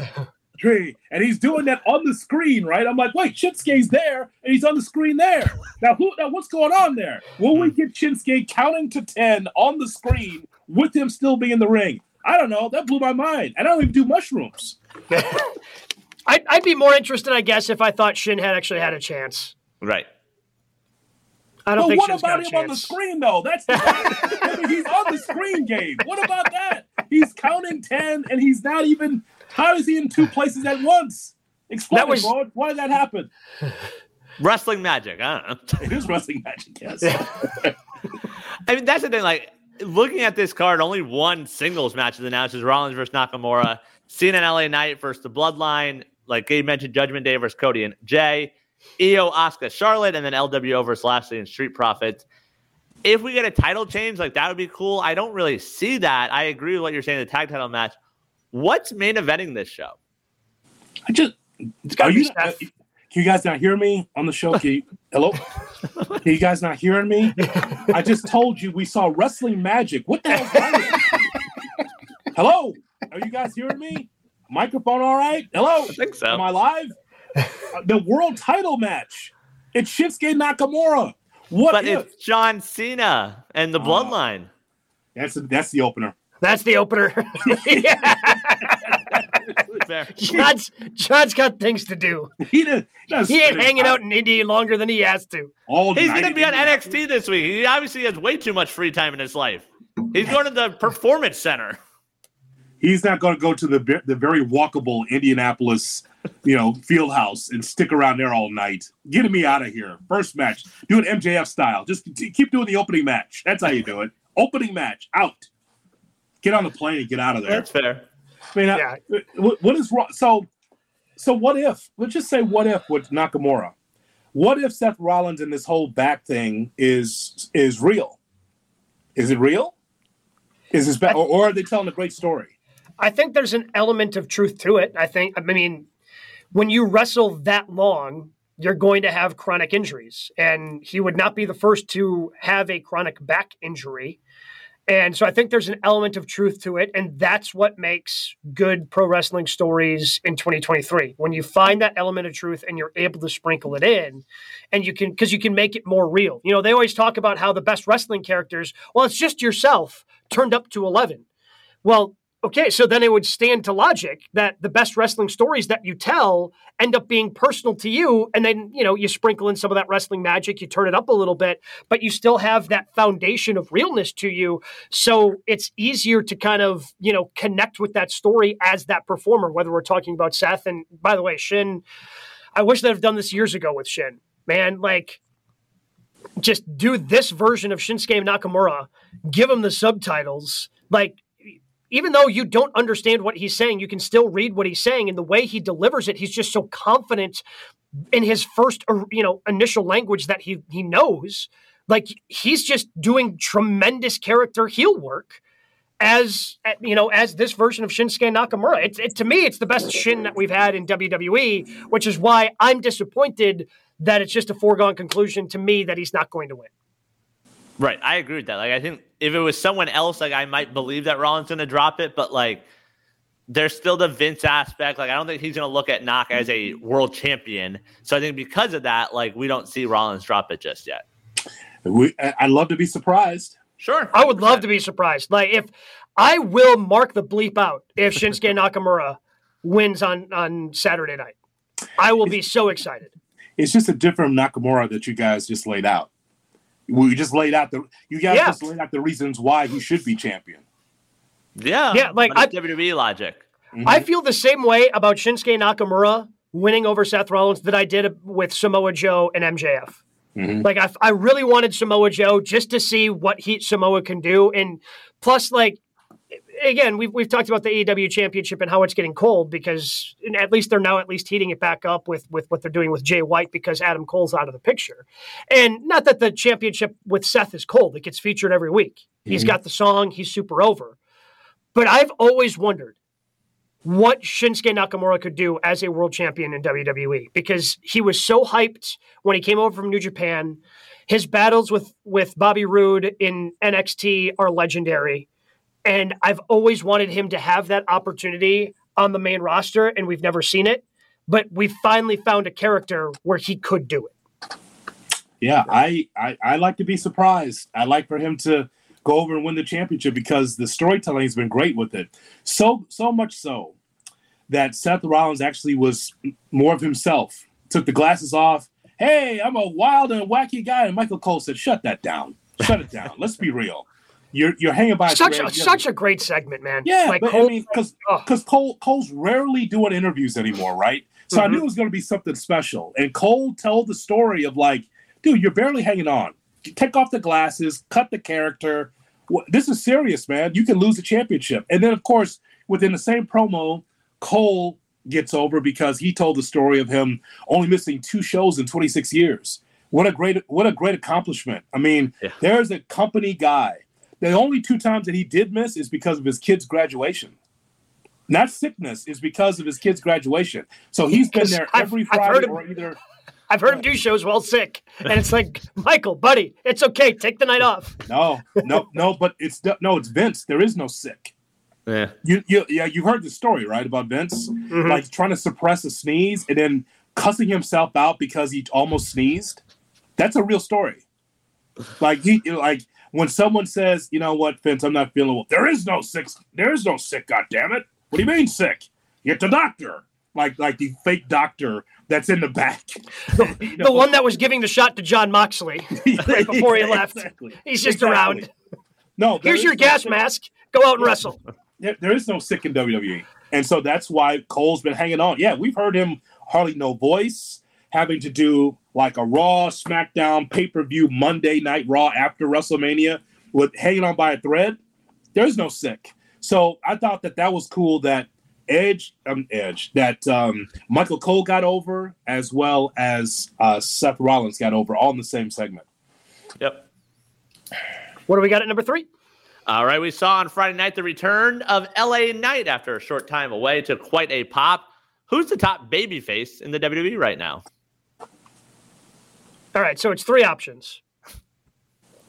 three, and he's doing that on the screen, right? I'm like, wait, Shinsuke's there, and he's on the screen there. Now, who? Now, what's going on there? Will we hmm. get Shinsuke counting to ten on the screen with him still being in the ring? I don't know. That blew my mind. I don't even do mushrooms. I'd, I'd be more interested, I guess, if I thought Shin had actually had a chance. Right. I don't but think what about him on the screen though? That's the I mean, he's on the screen game. What about that? He's counting ten, and he's not even. How is he in two places at once? Explain, that was. Why did that happen? Wrestling magic. I don't know. It is wrestling magic. Yes. I mean, that's the thing. Like looking at this card, only one singles match is announced: is Rollins versus Nakamura. Cena LA Knight versus the Bloodline. Like Gabe mentioned, Judgment Day versus Cody and Jey. Io, Asuka, Charlotte, and then LWO versus Lashley and Street Profits. If we get a title change, like that would be cool. I don't really see that. I agree with what you're saying. The tag title match. What's main eventing this show? I just Are you, can you guys not hear me on the show? Can You, hello? Can you guys not hearing me? I just told you we saw wrestling magic. What the hell? hello? Are you guys hearing me? Microphone all right? Hello? I think so. Am I live? The world title match. It's Shinsuke Nakamura. What but if? it's John Cena and the uh, Bloodline. That's a, that's the opener. That's the opener. John's, John's got things to do. He, did, he ain't hanging out in Indy longer than he has to. All He's going to be on NXT this week. He obviously has way too much free time in his life. He's going to the Performance Center. He's not going to go to the the very walkable Indianapolis, you know, field house and stick around there all night. Get me out of here. First match. Do it MJF style. Just keep doing the opening match. That's how you do it. Opening match. Out. Get on the plane and get out of there. That's fair. I mean, yeah. I, what is wrong? So, so what if? Let's just say, what if with Nakamura? What if Seth Rollins and this whole back thing is is real? Is it real? Is this bad, or, or are they telling a great story? I think there's an element of truth to it. I think. I mean, when you wrestle that long, you're going to have chronic injuries, and he would not be the first to have a chronic back injury. And so I think there's an element of truth to it. And that's what makes good pro wrestling stories in 2023. When you find that element of truth and you're able to sprinkle it in, and you can, because you can make it more real. You know, they always talk about how the best wrestling characters, well, it's just yourself turned up to 11. Well, Okay, so then it would stand to logic that the best wrestling stories that you tell end up being personal to you. And then, you know, you sprinkle in some of that wrestling magic, you turn it up a little bit, but you still have that foundation of realness to you. So it's easier to kind of, you know, connect with that story as that performer, whether we're talking about Seth. And by the way, Shin, I wish they'd have done this years ago with Shin. Man, like, just do this version of Shinsuke Nakamura, give him the subtitles. Like, even though you don't understand what he's saying, you can still read what he's saying. And the way he delivers it, he's just so confident in his first, uh, you know, initial language that he he knows. Like he's just doing tremendous character heel work as you know as this version of Shinsuke Nakamura. It's it, to me, it's the best Shin that we've had in WWE, which is why I'm disappointed that it's just a foregone conclusion to me that he's not going to win. Right, I agree with that. Like, I think if it was someone else, like I might believe that Rollins going to drop it, but like there's still the Vince aspect. Like, I don't think he's going to look at Nak as a world champion. So I think because of that, like we don't see Rollins drop it just yet. We, I'd love to be surprised. Sure, I would love to be surprised. Like if I will mark the bleep out if Shinsuke Nakamura wins on on Saturday night, I will be so excited. It's just a different Nakamura that you guys just laid out. We just laid out the you guys yeah. just laid out the reasons why he should be champion. Yeah, yeah, like I, WWE logic. Mm-hmm. I feel the same way about Shinsuke Nakamura winning over Seth Rollins that I did with Samoa Joe and MJF. Mm-hmm. Like I, I really wanted Samoa Joe just to see what he Samoa can do, and plus, like again, we've we've talked about the AEW championship and how it's getting cold because at least they're now at least heating it back up with with what they're doing with Jay White because Adam Cole's out of the picture. And not that the championship with Seth is cold; it gets featured every week. Mm-hmm. He's got the song, he's super over. But I've always wondered what Shinsuke Nakamura could do as a world champion in WWE because he was so hyped when he came over from New Japan. His battles with with Bobby Roode in NXT are legendary and I've always wanted him to have that opportunity on the main roster, and we've never seen it. But we finally found a character where he could do it. Yeah, I, I, I like to be surprised. I like for him to go over and win the championship because the storytelling has been great with it. So so much so that Seth Rollins actually was more of himself. Took the glasses off. Hey, I'm a wild and wacky guy. And Michael Cole said, "Shut that down. Shut it down. Let's be real." You're you're hanging by such a, such a great segment, man. Yeah, like but Cole, I mean, because because Cole Cole's rarely doing interviews anymore, right? So mm-hmm. I knew it was going to be something special. And Cole told the story of like, dude, you're barely hanging on. Take off the glasses, cut the character. This is serious, man. You can lose the championship. And then, of course, within the same promo, Cole gets over because he told the story of him only missing two shows in 26 years. What a great what a great accomplishment. I mean, yeah. there's a company guy the only two times that he did miss is because of his kid's graduation. not sickness, is because of his kid's graduation. So he's been there every I've, Friday I've or either. I've heard him do shows while sick, and it's like, Michael, buddy, it's okay. Take the night off. No, no, no. But it's no, it's Vince. There is no sick. Yeah. You, you, yeah. You heard the story, right, about Vince, mm-hmm. like trying to suppress a sneeze and then cussing himself out because he almost sneezed. That's a real story. Like he, like when someone says, you know what, Vince, I'm not feeling well. There is no sick. There is no sick. God damn it! What do you mean sick? Get the doctor. Like like the fake doctor that's in the back. The, you know? the one that was giving the shot to Jon Moxley right before he left. Exactly. He's just exactly. around. No, here's your no gas sick. mask. Go out and wrestle. There, there is no sick in WWE, and so that's why Cole's been hanging on. Yeah, we've heard him hardly no voice, having to do like a Raw, SmackDown, pay per view, Monday Night Raw after WrestleMania with hanging on by a thread. There's no sick. So I thought that that was cool that Edge, um, Edge, that um, Michael Cole got over as well as uh, Seth Rollins got over all in the same segment. Yep. What do we got at number three? All right, we saw on Friday night the return of LA Knight after a short time away to quite a pop. Who's the top babyface in the WWE right now? All right, so it's three options.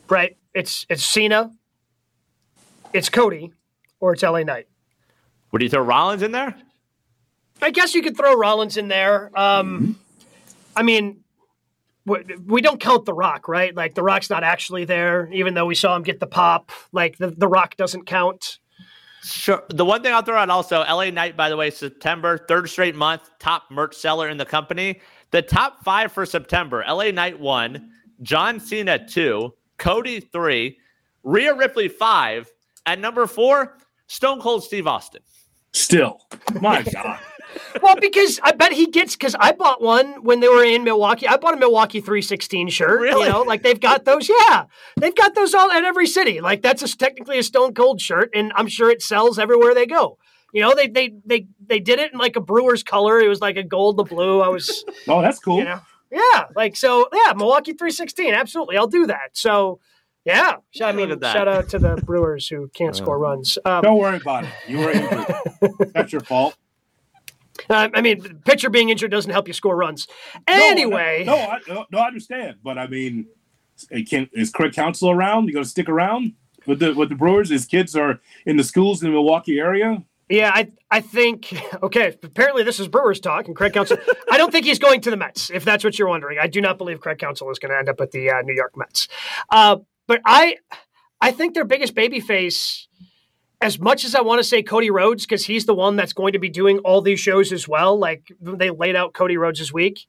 Right? It's it's Cena, it's Cody, or it's LA Knight. Would you throw Rollins in there? I guess you could throw Rollins in there. Um, mm-hmm. I mean, we don't count The Rock, right? Like The Rock's not actually there, even though we saw him get the pop. Like the, the Rock doesn't count. Sure. The one thing I'll throw out also, LA Knight, by the way, September, third straight month, top merch seller in the company. The top five for September LA Knight one, John Cena two, Cody three, Rhea Ripley five, and number four, Stone Cold Steve Austin. Still, my God. well, because I bet he gets because I bought one when they were in Milwaukee. I bought a Milwaukee 316 shirt. Really? You know, like they've got those. Yeah, they've got those all at every city. Like that's a, technically a Stone Cold shirt, and I'm sure it sells everywhere they go. You know, they they they they did it in like a Brewers color. It was like a gold to blue. I was. oh, that's cool. You know, yeah, like so. Yeah, Milwaukee 316. Absolutely, I'll do that. So yeah, I mean, shout out to the Brewers who can't score runs. Um, Don't worry about it. You were injured. That's your fault. Uh, I mean, pitcher being injured doesn't help you score runs. Anyway, no, no, I, no, no, I understand, but I mean, it can, is Craig Counsell around? You going to stick around with the with the Brewers? His kids are in the schools in the Milwaukee area. Yeah, I I think okay. Apparently, this is Brewers talk, and Craig Counsell. I don't think he's going to the Mets. If that's what you're wondering, I do not believe Craig Counsell is going to end up at the uh, New York Mets. Uh, but I, I think their biggest babyface, as much as I want to say Cody Rhodes, because he's the one that's going to be doing all these shows as well. Like they laid out Cody Rhodes this week.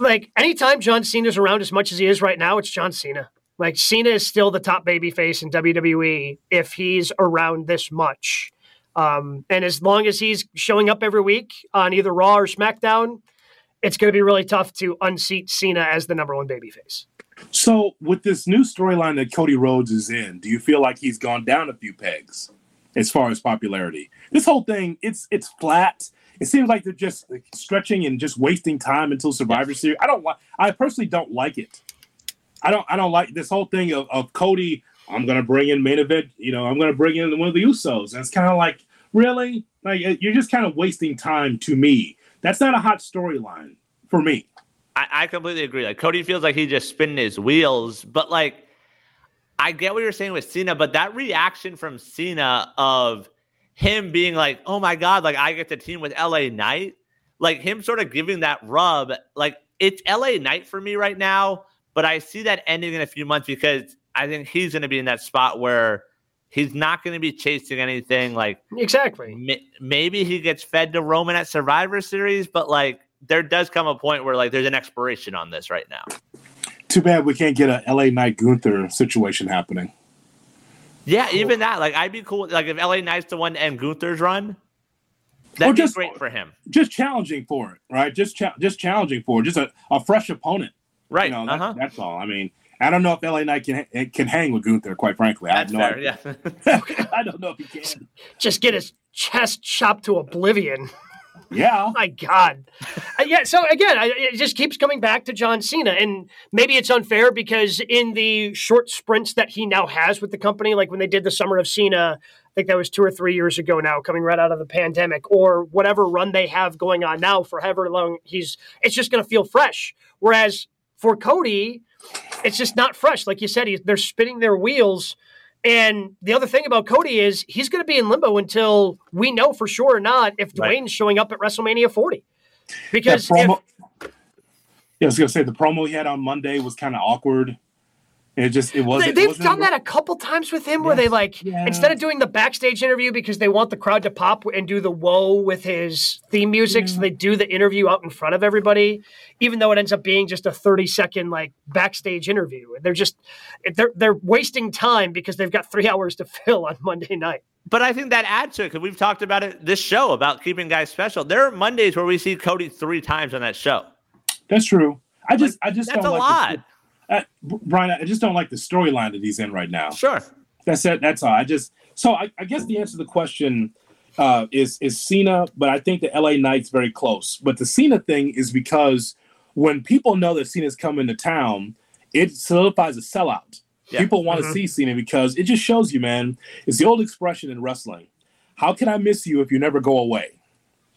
Like anytime John Cena's around as much as he is right now, it's John Cena. Like Cena is still the top babyface in WWE if he's around this much. Um, and as long as he's showing up every week on either Raw or SmackDown, it's going to be really tough to unseat Cena as the number one babyface. So, with this new storyline that Cody Rhodes is in, do you feel like he's gone down a few pegs as far as popularity? This whole thing, it's it's flat. It seems like they're just stretching and just wasting time until Survivor Series. I don't like. I personally don't like it. I don't. I don't like this whole thing of, of Cody. I'm gonna bring in main event. You know, I'm gonna bring in one of the Usos, and it's kind of like, really, like you're just kind of wasting time to me. That's not a hot storyline for me. I, I completely agree. Like Cody feels like he's just spinning his wheels, but like I get what you're saying with Cena, but that reaction from Cena of him being like, "Oh my god, like I get to team with LA Knight," like him sort of giving that rub, like it's LA Knight for me right now. But I see that ending in a few months because I think he's going to be in that spot where he's not going to be chasing anything. Like exactly, maybe he gets fed to Roman at Survivor Series, but like there does come a point where like there's an expiration on this right now. Too bad we can't get a LA Knight Gunther situation happening. Yeah, cool. even that. Like I'd be cool. Like if LA Knight's the one to end Gunther's run, that'd just, be great for him. Just challenging for it, right? Just cha- just challenging for it. Just a, a fresh opponent. Right. You know, that, uh-huh. That's all. I mean, I don't know if LA Knight can can hang with Gunther. Quite frankly, that's I have no fair, idea. Yeah. I don't know if he can. Just get his chest chopped to oblivion. Yeah. My God. Uh, yeah. So again, I, it just keeps coming back to John Cena, and maybe it's unfair because in the short sprints that he now has with the company, like when they did the Summer of Cena, I think that was two or three years ago now, coming right out of the pandemic, or whatever run they have going on now for however long he's. It's just going to feel fresh. Whereas for Cody, it's just not fresh. Like you said, he, they're spinning their wheels and the other thing about Cody is he's going to be in limbo until we know for sure or not if Dwayne's right. showing up at WrestleMania 40. Because promo, if, yeah, I was going to say the promo he had on Monday was kind of awkward. It just it wasn't. They, have wasn't done that a couple times with him, yes, where they like yeah. instead of doing the backstage interview because they want the crowd to pop and do the whoa with his theme music, yeah. so they do the interview out in front of everybody, even though it ends up being just a thirty second like backstage interview. They're just they're they're wasting time because they've got three hours to fill on Monday night. But I think that adds to it because we've talked about it this show about keeping guys special. There are Mondays where we see Cody three times on that show. That's true. I just like, I just that's a like lot. The, uh, Brian, I just don't like the storyline that he's in right now. Sure, that's it. That's all. I just so I, I guess the answer to the question uh, is is Cena, but I think the LA Knight's very close. But the Cena thing is because when people know that Cena's coming to town, it solidifies a sellout. Yeah. People want to mm-hmm. see Cena because it just shows you, man. It's the old expression in wrestling. How can I miss you if you never go away?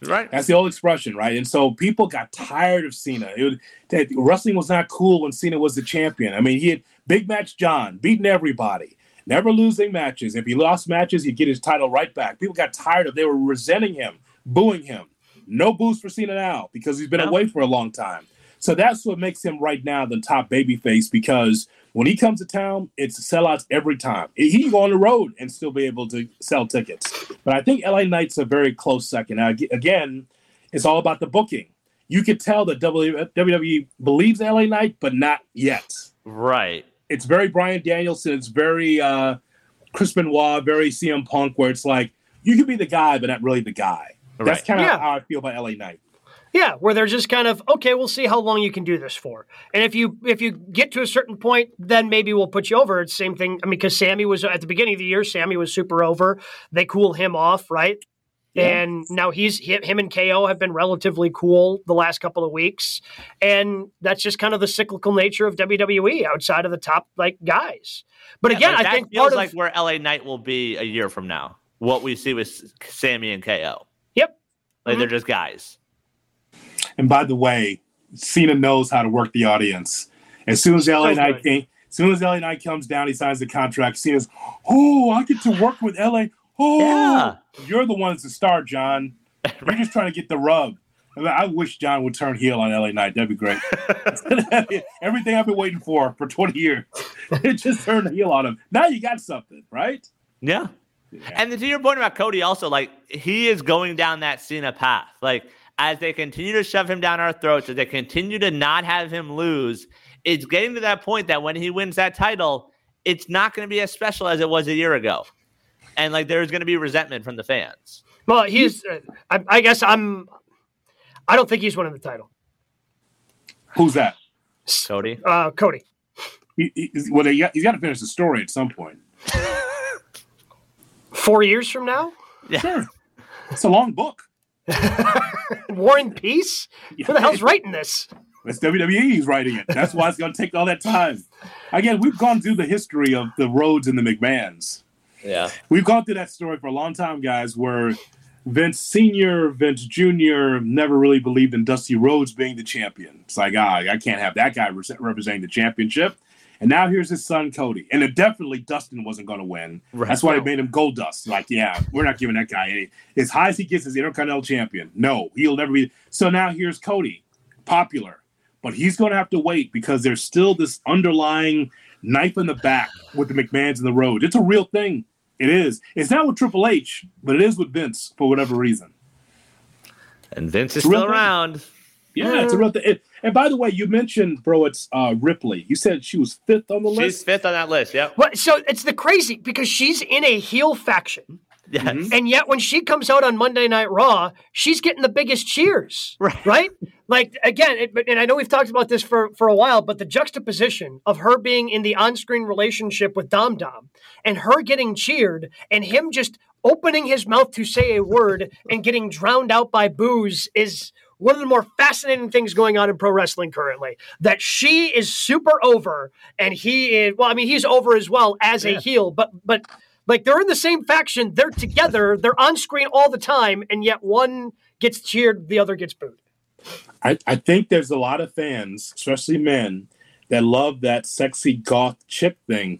Right. That's the old expression, right? And so people got tired of Cena. It was, wrestling was not cool when Cena was the champion. I mean, he had big match John, beating everybody, never losing matches. If he lost matches, he'd get his title right back. People got tired of. They were resenting him, booing him. No boost for Cena now because he's been no. away for a long time. So that's what makes him right now the top babyface because when he comes to town, it's sellouts every time. He can go on the road and still be able to sell tickets. But I think LA Knight's a very close second. Now, again, it's all about the booking. You could tell that WWE believes LA Knight, but not yet. Right. It's very Bryan Danielson. It's very uh, Chris Benoit, very CM Punk, where it's like you can be the guy, but not really the guy. Right. That's kind of yeah. how I feel about LA Knight. Yeah, where they're just kind of okay. We'll see how long you can do this for, and if you if you get to a certain point, then maybe we'll put you over. It's same thing. I mean, because Sammy was at the beginning of the year, Sammy was super over. They cool him off, right? Yeah. And now he's him and KO have been relatively cool the last couple of weeks, and that's just kind of the cyclical nature of WWE outside of the top like guys. But yeah, again, like I think feels part like where LA Knight will be a year from now. What we see with Sammy and KO. Yep, like mm-hmm. they're just guys. And by the way, Cena knows how to work the audience. As soon as LA Knight came, as soon as LA Knight comes down, he signs the contract. Cena's, oh, I get to work with LA. Oh, yeah. you're the one that's the star, John. You're just trying to get the rub. I, mean, I wish John would turn heel on LA Knight. That'd be great. Everything I've been waiting for for 20 years, it just turned heel on him. Now you got something, right? Yeah. yeah. And to your point about Cody, also, like, he is going down that Cena path. Like, as they continue to shove him down our throats, as they continue to not have him lose, it's getting to that point that when he wins that title, it's not going to be as special as it was a year ago. And like there's going to be resentment from the fans. Well, he's, uh, I, I, guess I'm, I don't think he's winning the title. Who's that? Cody. Uh, Cody. He, he, well, he got, he's got to finish the story at some point. Four years from now? Yeah. Sure. It's a long book. War and Peace? Who the hell's writing this? It's WWE's writing it. That's why it's going to take all that time. Again, we've gone through the history of the Rhodes and the McMahons. Yeah. We've gone through that story for a long time, guys, where Vince Sr., Vince Jr. never really believed in Dusty Rhodes being the champion. It's like, ah, I can't have that guy representing the championship. And now here's his son Cody, and it definitely Dustin wasn't going to win. Right. That's why they made him Gold Dust. Like, yeah, we're not giving that guy any. As high as he gets as Intercontinental Champion, no, he'll never be. So now here's Cody, popular, but he's going to have to wait because there's still this underlying knife in the back with the McMahon's in the road. It's a real thing. It is. It's not with Triple H, but it is with Vince for whatever reason. And Vince is still around. Yeah, it's a real thing. It, and by the way, you mentioned, bro, it's uh, Ripley. You said she was fifth on the she's list. She's fifth on that list. Yeah. Well, so it's the crazy because she's in a heel faction. Yes. Mm-hmm. And yet when she comes out on Monday Night Raw, she's getting the biggest cheers. Right. Right? like again, it, and I know we've talked about this for for a while, but the juxtaposition of her being in the on-screen relationship with Dom Dom and her getting cheered and him just opening his mouth to say a word and getting drowned out by boos is one of the more fascinating things going on in pro wrestling currently. That she is super over and he is well, I mean, he's over as well as yeah. a heel, but but like they're in the same faction, they're together, they're on screen all the time, and yet one gets cheered, the other gets booed. I, I think there's a lot of fans, especially men, that love that sexy goth chick thing.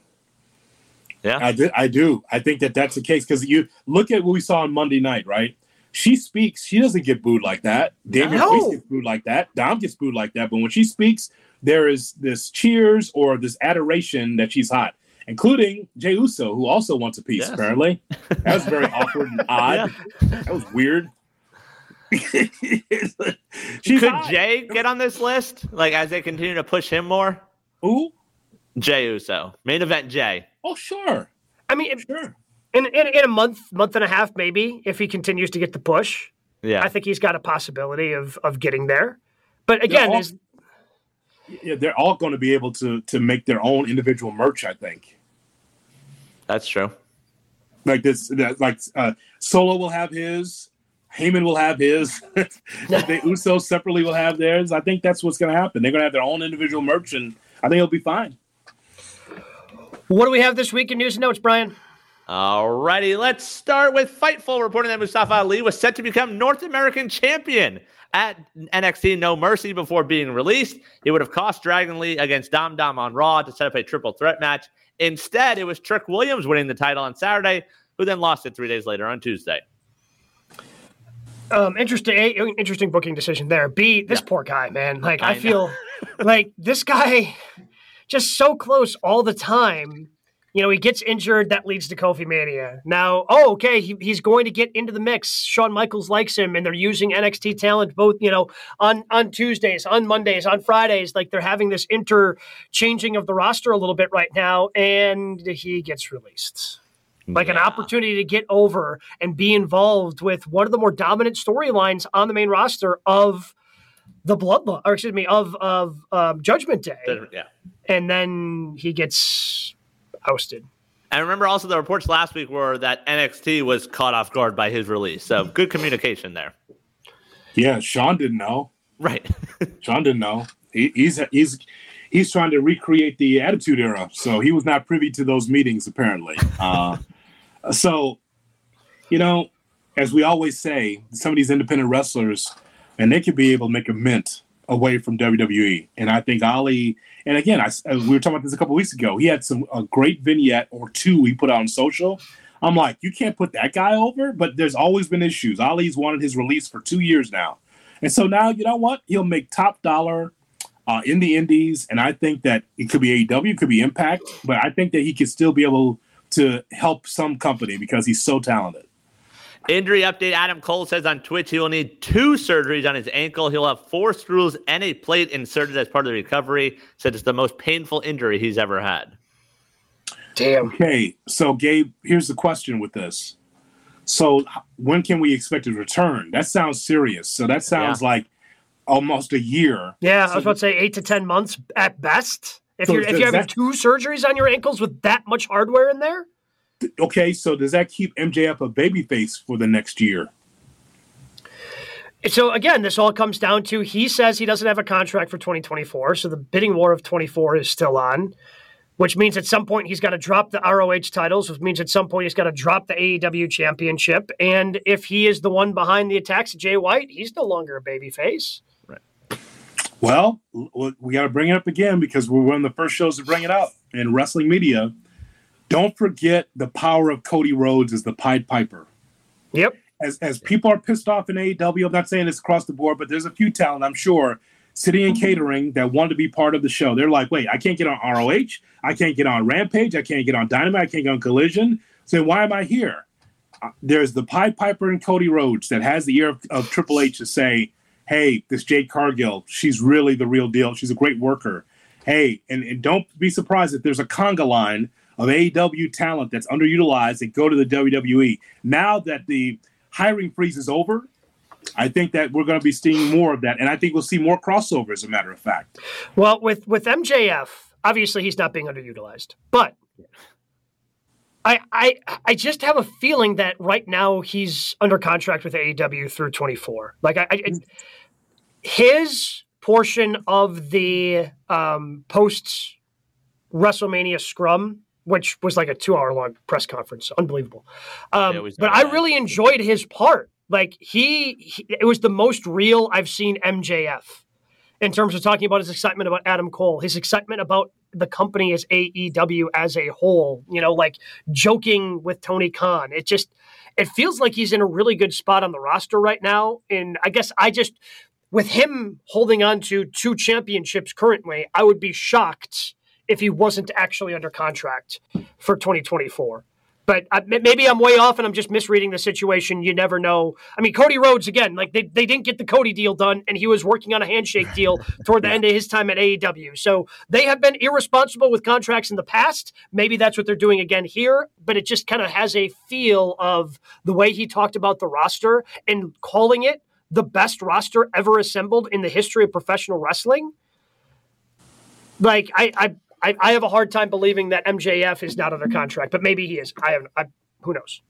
Yeah, I do. I do. I think that that's the case because you look at what we saw on Monday night, right? She speaks, she doesn't get booed like that. Damian no. Priest gets booed like that. Dom gets booed like that. But when she speaks, there is this cheers or this adoration that she's hot, including Jey Uso, who also wants a piece, yes. apparently. That was very awkward and odd. Yeah. That was weird. Could hot. Jey get on this list? Like as they continue to push him more? Who? Jey Uso. Main event Jey. Oh, sure. I mean, sure in, in in a month, month and a half, maybe if he continues to get the push. Yeah, I think he's got a possibility of of getting there. But again, all, yeah, they're all going to be able to to make their own individual merch. I think that's true. Like this, like uh, Solo will have his. Heyman will have his. the Usos separately will have theirs. I think that's what's going to happen. They're going to have their own individual merch, and I think it'll be fine. What do we have this week in news and notes, Brian? Alrighty, let's start with Fightful reporting that Mustafa Ali was set to become North American champion at NXT No Mercy before being released. It would have cost Dragon Lee against Dom Dom on Raw to set up a triple threat match. Instead, it was Trick Williams winning the title on Saturday, who then lost it three days later on Tuesday. Um, interesting, interesting booking decision there. B, this yeah. poor guy, man. Like I, I feel like this guy just so close all the time you know, he gets injured. That leads to Kofi Mania. Now, oh, okay, he, he's going to get into the mix. Shawn Michaels likes him, and they're using NXT talent both, you know, on on Tuesdays, on Mondays, on Fridays. Like they're having this interchanging of the roster a little bit right now, and he gets released. Like yeah. an opportunity to get over and be involved with one of the more dominant storylines on the main roster of the bloodline, or excuse me, of of um, Judgment Day. Yeah, and then he gets ousted. And remember also the reports last week were that NXT was caught off guard by his release. So good communication there. Yeah, Shawn didn't know. Right. Shawn didn't know. He, he's he's he's trying to recreate the Attitude Era, so he was not privy to those meetings apparently. Uh, so, you know, as we always say, some of these independent wrestlers, and they could be able to make a mint away from WWE. And I think Ali, and again, I, we were talking about this a couple weeks ago. He had some a great vignette or two he put out on social. I'm like, you can't put that guy over, but there's always been issues. Ali's wanted his release for two years now, and so now you know what? He'll make top dollar uh, in the Indies, and I think that it could be AEW, could be Impact, but I think that he could still be able to help some company because he's so talented. Injury update Adam Cole says on Twitch he will need two surgeries on his ankle. He'll have four screws and a plate inserted as part of the recovery. Said it's the most painful injury he's ever had. Damn. Okay, so Gabe, here's the question with this. So when can we expect a return? That sounds serious. So that sounds yeah. like almost a year. Yeah, so I was about to say eight to ten months at best. If so you're if you have that, two surgeries on your ankles with that much hardware in there okay, so does that keep MJF a babyface for the next year? So again, this all comes down to he says he doesn't have a contract for 2024, so the bidding war of 24 is still on, which means at some point he's got to drop the ROH titles, which means at some point he's got to drop the AEW championship, and if he is the one behind the attacks of Jay White, he's no longer a babyface. Right. Well, we got to bring it up again because we're one of the first shows to bring it up in wrestling media don't forget the power of Cody Rhodes as the Pied Piper. Yep. As, as people are pissed off in AEW, I'm not saying it's across the board, but there's a few talent, I'm sure, sitting in catering that want to be part of the show. They're like, wait, I can't get on ROH. I can't get on Rampage. I can't get on Dynamite. I can't get on Collision. So why am I here? Uh, there's the Pied Piper and Cody Rhodes that has the ear of, of Triple H to say, hey, this Jade Cargill, she's really the real deal. She's a great worker. Hey, and, and don't be surprised if there's a conga line of AEW talent that's underutilized and go to the WWE. Now that the hiring freeze is over, I think that we're going to be seeing more of that, and I think we'll see more crossover. As a matter of fact, well, with with MJF, obviously he's not being underutilized, but I I I just have a feeling that right now he's under contract with AEW through twenty four. Like I, I, his portion of the um, post WrestleMania scrum which was like a two hour long press conference. Unbelievable. Um, but I really enjoyed his part. Like he, he, it was the most real I've seen MJF in terms of talking about his excitement about Adam Cole, his excitement about the company as AEW as a whole, you know, like joking with Tony Khan. It just, it feels like he's in a really good spot on the roster right now. And I guess I just, with him holding on to two championships currently, I would be shocked if he wasn't actually under contract for 2024. But uh, I, maybe I'm way off and I'm just misreading the situation. You never know. I mean, Cody Rhodes, again, like they, they didn't get the Cody deal done, and he was working on a handshake deal toward the end of his time at AEW. So they have been irresponsible with contracts in the past. Maybe that's what they're doing again here, but it just kind of has a feel of the way he talked about the roster and calling it the best roster ever assembled in the history of professional wrestling. Like, I, I I, I have a hard time believing that MJF is not under contract, but maybe he is. I have. I, who knows?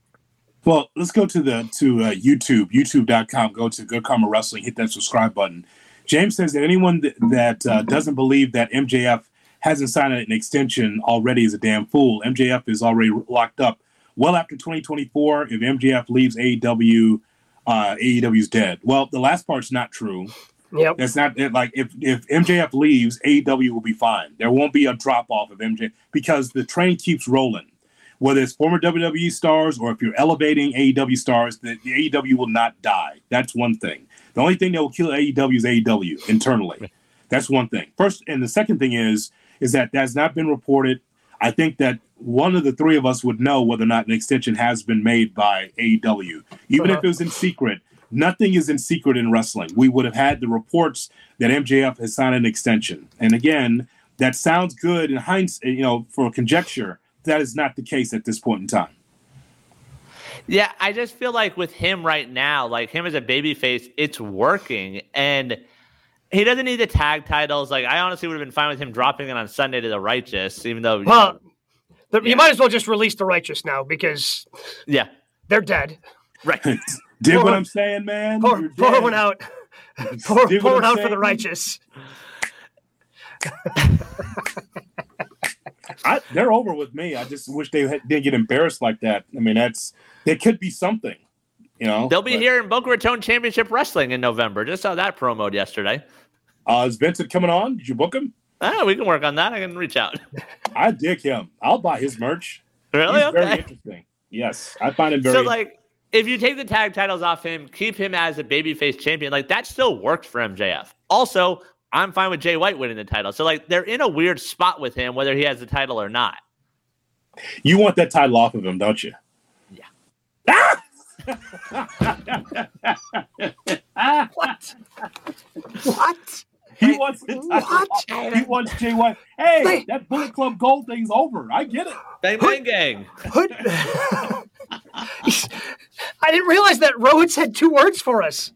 Well, let's go to the to uh, YouTube, YouTube.com. Go to Good Karma Wrestling. Hit that subscribe button. James says that anyone that, that uh, doesn't believe that MJF hasn't signed an extension already is a damn fool. MJF is already locked up well after 2024. If MJF leaves AEW, uh, AEW's dead. Well, the last part's not true. Yep. That's not like if if MJF leaves, AEW will be fine. There won't be a drop off of MJ because the train keeps rolling. Whether it's former WWE stars or if you're elevating AEW stars, the, the AEW will not die. That's one thing. The only thing that will kill AEW is AEW internally. That's one thing. First, and the second thing is is that that's not been reported. I think that one of the three of us would know whether or not an extension has been made by AEW, even uh-huh. if it was in secret Nothing is in secret in wrestling. We would have had the reports that MJF has signed an extension. And again, that sounds good in hindsight, you know, for conjecture. That is not the case at this point in time. Yeah, I just feel like with him right now, like him as a babyface, it's working. And he doesn't need the tag titles. Like I honestly would have been fine with him dropping it on Sunday to the Righteous, even though well, know, the, yeah. you might as well just release the Righteous now because yeah, they're dead. Right. Dig what I'm saying, man. Pour, pour one out. pour, pour one out saying? for the righteous. I, they're over with me. I just wish they didn't get embarrassed like that. I mean, that's it could be something, you know. They'll be but, here in Boca Raton Championship Wrestling in November. Just saw that promo yesterday. Uh, is Vincent coming on? Did you book him? Ah, we can work on that. I can reach out. I dig him. I'll buy his merch. Really? He's okay. Very interesting. Yes, I find him very. So, like, if you take the tag titles off him, keep him as a babyface champion, like that still works for MJF. Also, I'm fine with Jay White winning the title. So like they're in a weird spot with him, whether he has the title or not. You want that title off of him, don't you? Yeah. Ah! what? What? He wants it. What? He wants Jay White. Hey, they, that Bullet Club Gold thing's over. I get it. Bang bang gang. I didn't realize that Rhodes had two words for us.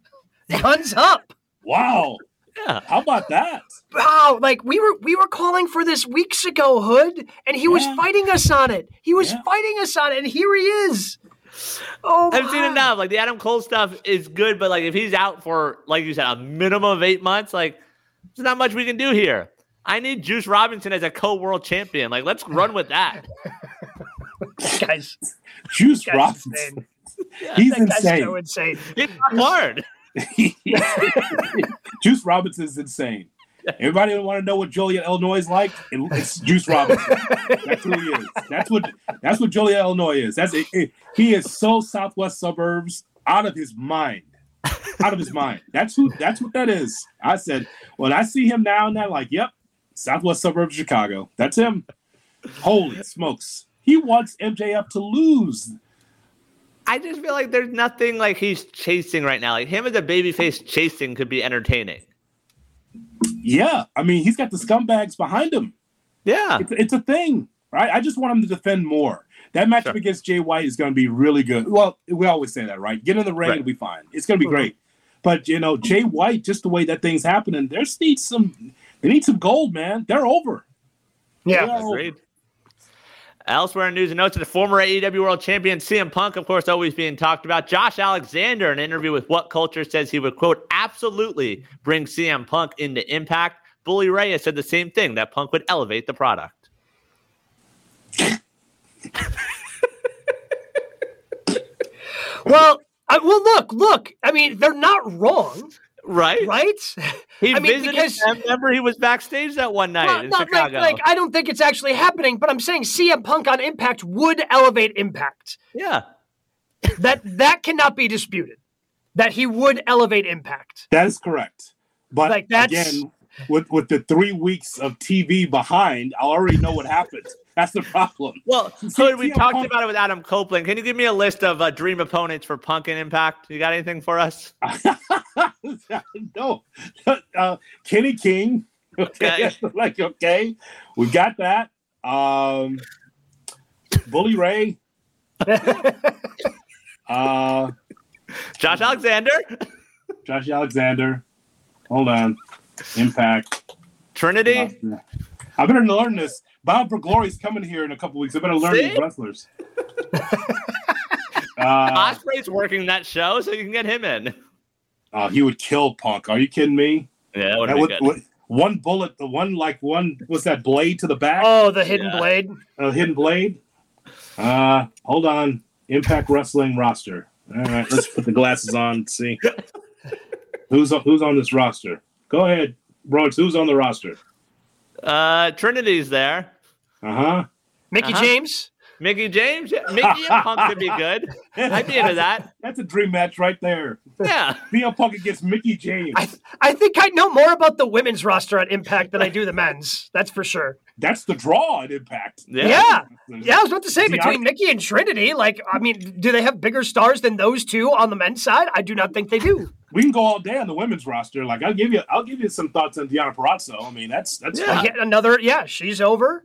Guns up. Wow. Yeah. How about that? Wow, like we were we were calling for this weeks ago, Hood, and he yeah. was fighting us on it. He was yeah. fighting us on it, and here he is. Oh, I've seen enough. Like the Adam Cole stuff is good, but like if he's out for like you said, a minimum of eight months, like there's not much we can do here. I need Juice Robinson as a co-world champion. Like let's run with that. guys, Juice Robinson. Yeah, He's insane. So insane. It's hard. Juice Robinson is insane. Everybody want to know what Joliet, Illinois is like? It's Juice Robinson. That's who he is. That's what that's what Joliet, Illinois is. That's it, it, he is so Southwest suburbs out of his mind. Out of his mind. That's who that's what that is. I said, when I see him now and then, like, yep, Southwest suburbs Chicago. That's him. Holy smokes. He wants MJF to lose. I just feel like there's nothing like he's chasing right now. Like him as a babyface chasing could be entertaining. Yeah, I mean he's got the scumbags behind him. Yeah, it's, it's a thing, right? I just want him to defend more. That matchup sure. against Jay White is going to be really good. Well, we always say that, right? Get in the ring, right. it'll be fine. It's going to be mm-hmm. great. But you know, Jay White, just the way that thing's happening, there's need some. They need some gold, man. They're over. Yeah, They are Agreed. over. Elsewhere in news and notes, the former AEW World Champion CM Punk, of course, always being talked about. Josh Alexander, in an interview with WhatCulture, says he would, quote, absolutely bring CM Punk into Impact. Bully Ray has said the same thing, that Punk would elevate the product. Well, I, well, look, look. I mean, they're not wrong, Right? right? He I mean, visited because- them. Remember, he was backstage that one night Well, in not like, Chicago. like I don't think it's actually happening, but I'm saying CM Punk on Impact would elevate Impact. yeah. That that cannot be disputed. That he would elevate Impact. That is correct. But Like, that's- again, with with the three weeks of TV behind, I already know what happened. That's the problem. Well, so we talked Punk- about it with Adam Copeland. Can you give me a list of uh, dream opponents for Punk and Impact? You got anything for us? no, uh, Kenny King. Okay, like okay, we got that. Um, Bully Ray. uh, Josh Alexander, Josh Alexander. Hold on. Impact. Trinity. I better learn this. Bound for Glory's coming here in a couple weeks. I better learn See? these wrestlers. uh, Ospreay's working that show, so you can get him in. uh, he would kill Punk. Are you kidding me? Yeah, that would be would, good. would- one bullet, the one like one was that blade to the back, Oh, the hidden Yeah. blade. a hidden blade. Uh, hold on. Impact Wrestling roster. All right, let's put the glasses on. and See who's on, who's on this roster. Go ahead, Bronx. Who's on the roster? Uh, Trinity's there. Uh huh. Mickie Uh-huh. James. Mickie James, Mickie and Punk could be good. I'd be into that. That's a dream match right there. Yeah, CM Punk against Mickie James. I I think I know more about the women's roster at Impact than I do the men's. That's for sure. That's the draw at Impact. yeah. Yeah. Yeah, I was about to say See, between I- Mickie and Trinity, like, I mean, do they have bigger stars than those two on the men's side? I do not think they do. We can go all day on the women's roster. Like I'll give you, I'll give you some thoughts on Deonna Purrazzo. I mean, that's that's Yeah. Yet another, yeah, she's over.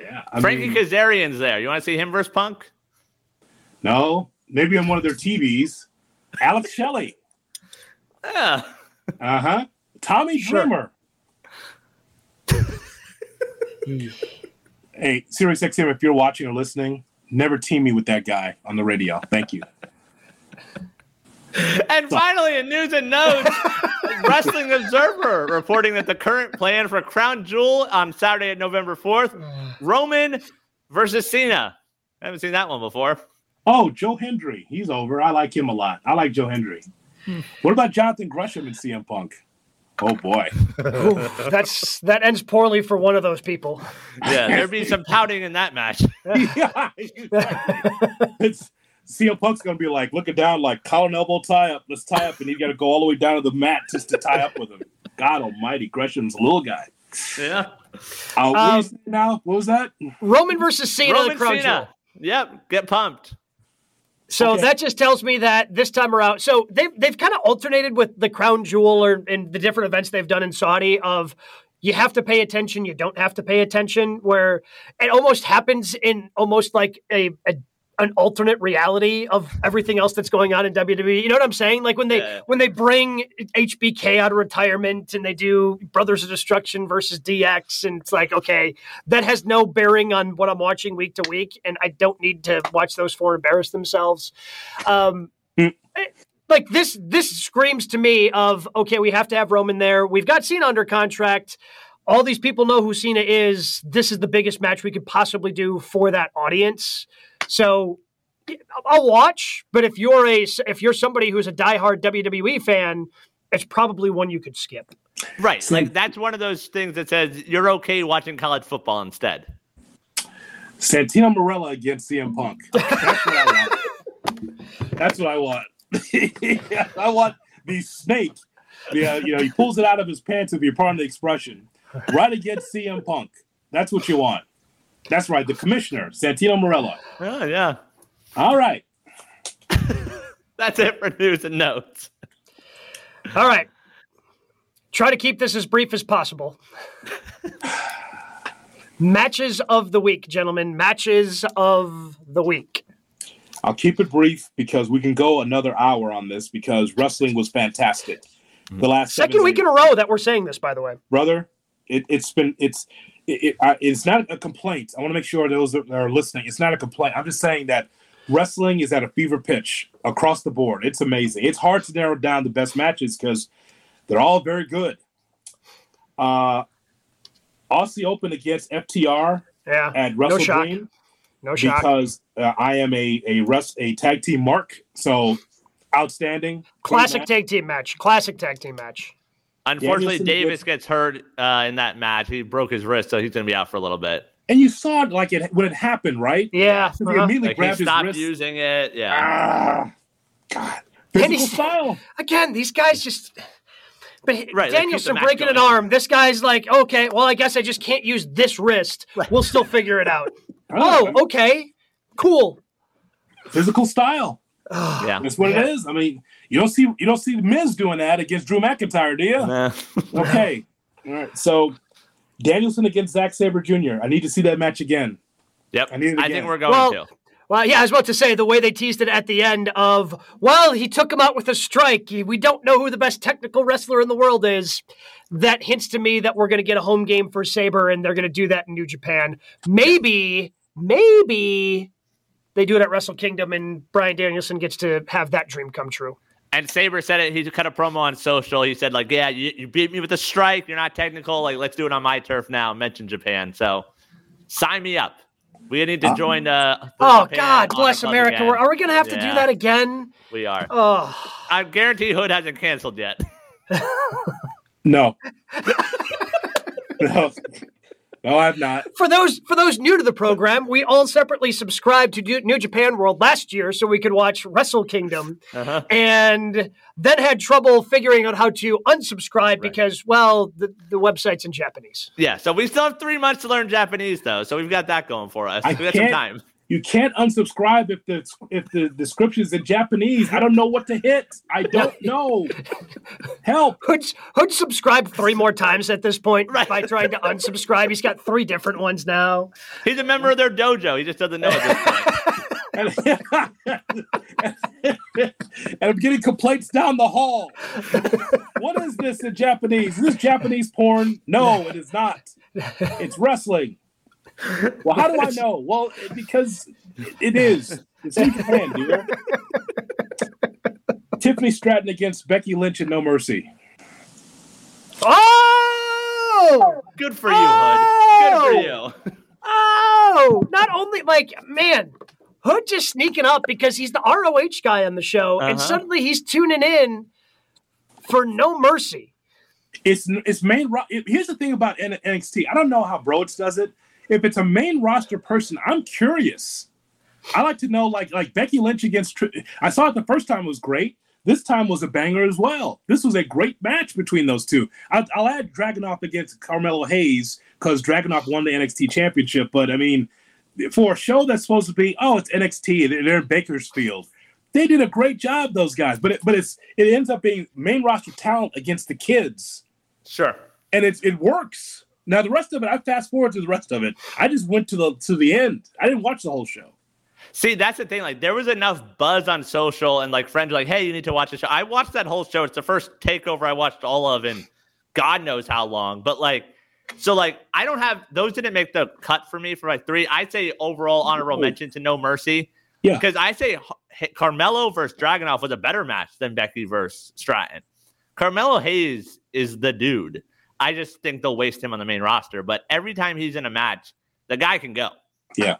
yeah. I Frankie mean, Kazarian's there. You want to see him versus Punk? no, maybe on one of their TVs. Alex Shelley. Yeah. Uh huh. Tommy Sure. Dreamer. hey, Sirius XM, if you're watching or listening, never team me with that guy on the radio. Thank you. And finally, in news and notes, Wrestling Observer reporting that the current plan for Crown Jewel on Saturday, November 4th, Roman versus Cena. I haven't seen that one before. Oh, Joe Hendry. He's over. I like him a lot. I like Joe Hendry. Hmm. What about Jonathan Gresham and CM Punk? Oh boy. Ooh, that's that ends poorly for one of those people. Yeah, there'd be some pouting in that match. yeah, it's CM Punk's gonna be like looking down, like collar and elbow tie up. Let's tie up, and you got to go all the way down to the mat just to tie up with him. God Almighty, Gresham's a little guy. Yeah. Uh, what Um, you now? What was that? Roman versus Cena, Roman the Crown Jewel. Cena. Yep, get pumped. So Okay. that just tells me that this time around, so they've they've kind of alternated with the crown jewel or in the different events they've done in Saudi of you have to pay attention, you don't have to pay attention, where it almost happens in almost like a, a an alternate reality of everything else that's going on in WWE. You know what I'm saying? Like when they Yeah. when they bring HBK out of retirement and they do Brothers of Destruction versus DX, and it's like, okay, that has no bearing on what I'm watching week to week, and I don't need to watch those four embarrass themselves. Um, eh, like this, this screams to me of okay, we have to have Roman there. We've got Cena under contract. All these people know who Cena is. This is the biggest match we could possibly do for that audience. So I'll watch, but if you're a if you're somebody who's a diehard WWE fan, it's probably one you could skip. Right. Like mm. that's one of those things that says you're okay watching college football instead. Santino Marella against CM Punk. That's what I want. That's what I want. I want the snake. Yeah, uh, you know, he pulls it out of his pants if you're part of the expression. Right against CM Punk. That's what you want. That's right. The commissioner, Santino Marella. Oh yeah. All right. That's it for news and notes. All right. Try to keep this as brief as possible. Matches of the week, gentlemen. Matches of the week. I'll keep it brief because we can go another hour on this because wrestling was fantastic. The last second week in a row that we're saying this, by the way, brother. It, has been it's it, it, it's not a complaint. I want to make sure those that are listening, it's not a complaint. I'm just saying that wrestling is at a fever pitch across the board. It's amazing. It's hard to narrow down the best matches because they're all very good. Uh, Aussie Open against FTR yeah, at Wrestle no Dream. No shock. Because uh, I am a a rest a tag team mark, so outstanding. Classic tag team match. Classic tag team match. Unfortunately, Davis gets hurt uh, in that match. He broke his wrist, so he's going to be out for a little bit. And you saw it like it when it happened, right? Yeah. He uh-huh. immediately like grabbed he stopped his wrist. using it. Yeah. Ah, God. Physical style. Again, these guys just. But right, Danielson breaking an arm. This guy's like, okay, well, I guess I just can't use this wrist. We'll still figure it out. oh, okay, cool. Physical style. yeah, that's what yeah. it is. I mean, you don't see you don't see Miz doing that against Drew McIntyre, do you? Nah. okay, all right. So Danielson against Zack Sabre Jr. I need to see that match again. Yep, I, need I think we're going well, to. Well, yeah, I was about to say the way they teased it at the end of, well, he took him out with a strike. We don't know who the best technical wrestler in the world is. That hints to me that we're going to get a home game for Sabre, and they're going to do that in New Japan. Maybe, maybe they do it at Wrestle Kingdom, and Bryan Danielson gets to have that dream come true. And Sabre said it. He cut a promo on social. He said, like, yeah, you, you beat me with a strike. You're not technical. Like, let's do it on my turf now. Mention Japan. So sign me up. We need to uh, join. Uh, oh God, bless America! Again. Are we going to have yeah. to do that again? We are. Oh, I guarantee Hood hasn't canceled yet. no. no. No, I've not. For those for those new to the program, we all separately subscribed to New Japan World last year so we could watch Wrestle Kingdom, uh-huh. and then had trouble figuring out how to unsubscribe right. because, well, the, the website's in Japanese. Yeah, so we still have three months to learn Japanese, though, so we've got that going for us. I we got some time you can't unsubscribe if the if the description is in Japanese. I don't know what to hit. I don't know. Help. Hood, Hood subscribed three more times at this point right. by trying to unsubscribe. He's got three different ones now. He's a member of their dojo. He just doesn't know at this point. and, I'm getting complaints down the hall. what is this in Japanese? Is this Japanese porn? No, it is not. It's wrestling. Well, how do I know? Well, because it is. It's in Japan, dude. Tiffany Stratton against Becky Lynch and No Mercy. Oh! Good for you, oh! Hood. Good for you. Oh! Not only, like, man, Hood just sneaking up because he's the ROH guy on the show, uh-huh. and suddenly he's tuning in for No Mercy. It's it's main. Here's the thing about NXT. I don't know how Broads does it if it's a main roster person, I'm curious. I like to know, like like Becky Lynch against. I saw it the first time; it was great. This time was a banger as well. This was a great match between those two. I'll, I'll add Dragunov against Carmelo Hayes because Dragunov won the NXT championship. But I mean, for a show that's supposed to be, oh, it's NXT, they're in Bakersfield. They did a great job, those guys. But it, but it's it ends up being main roster talent against the kids. Sure, and it's it works. Now the rest of it, I fast forward to the rest of it. I just went to the to the end. I didn't watch the whole show. See, that's the thing. Like, there was enough buzz on social, and like friends were like, "Hey, you need to watch the show." I watched that whole show. It's the first takeover I watched all of in God knows how long. But like, so like, I don't have those. Didn't make the cut for me for my three. I'd say overall honorable mention to No Mercy. Yeah, because I say Carmelo versus Dragunov was a better match than Becky versus Stratton. Carmelo Hayes is the dude. I just think they'll waste him on the main roster. But every time he's in a match, the guy can go. Yeah.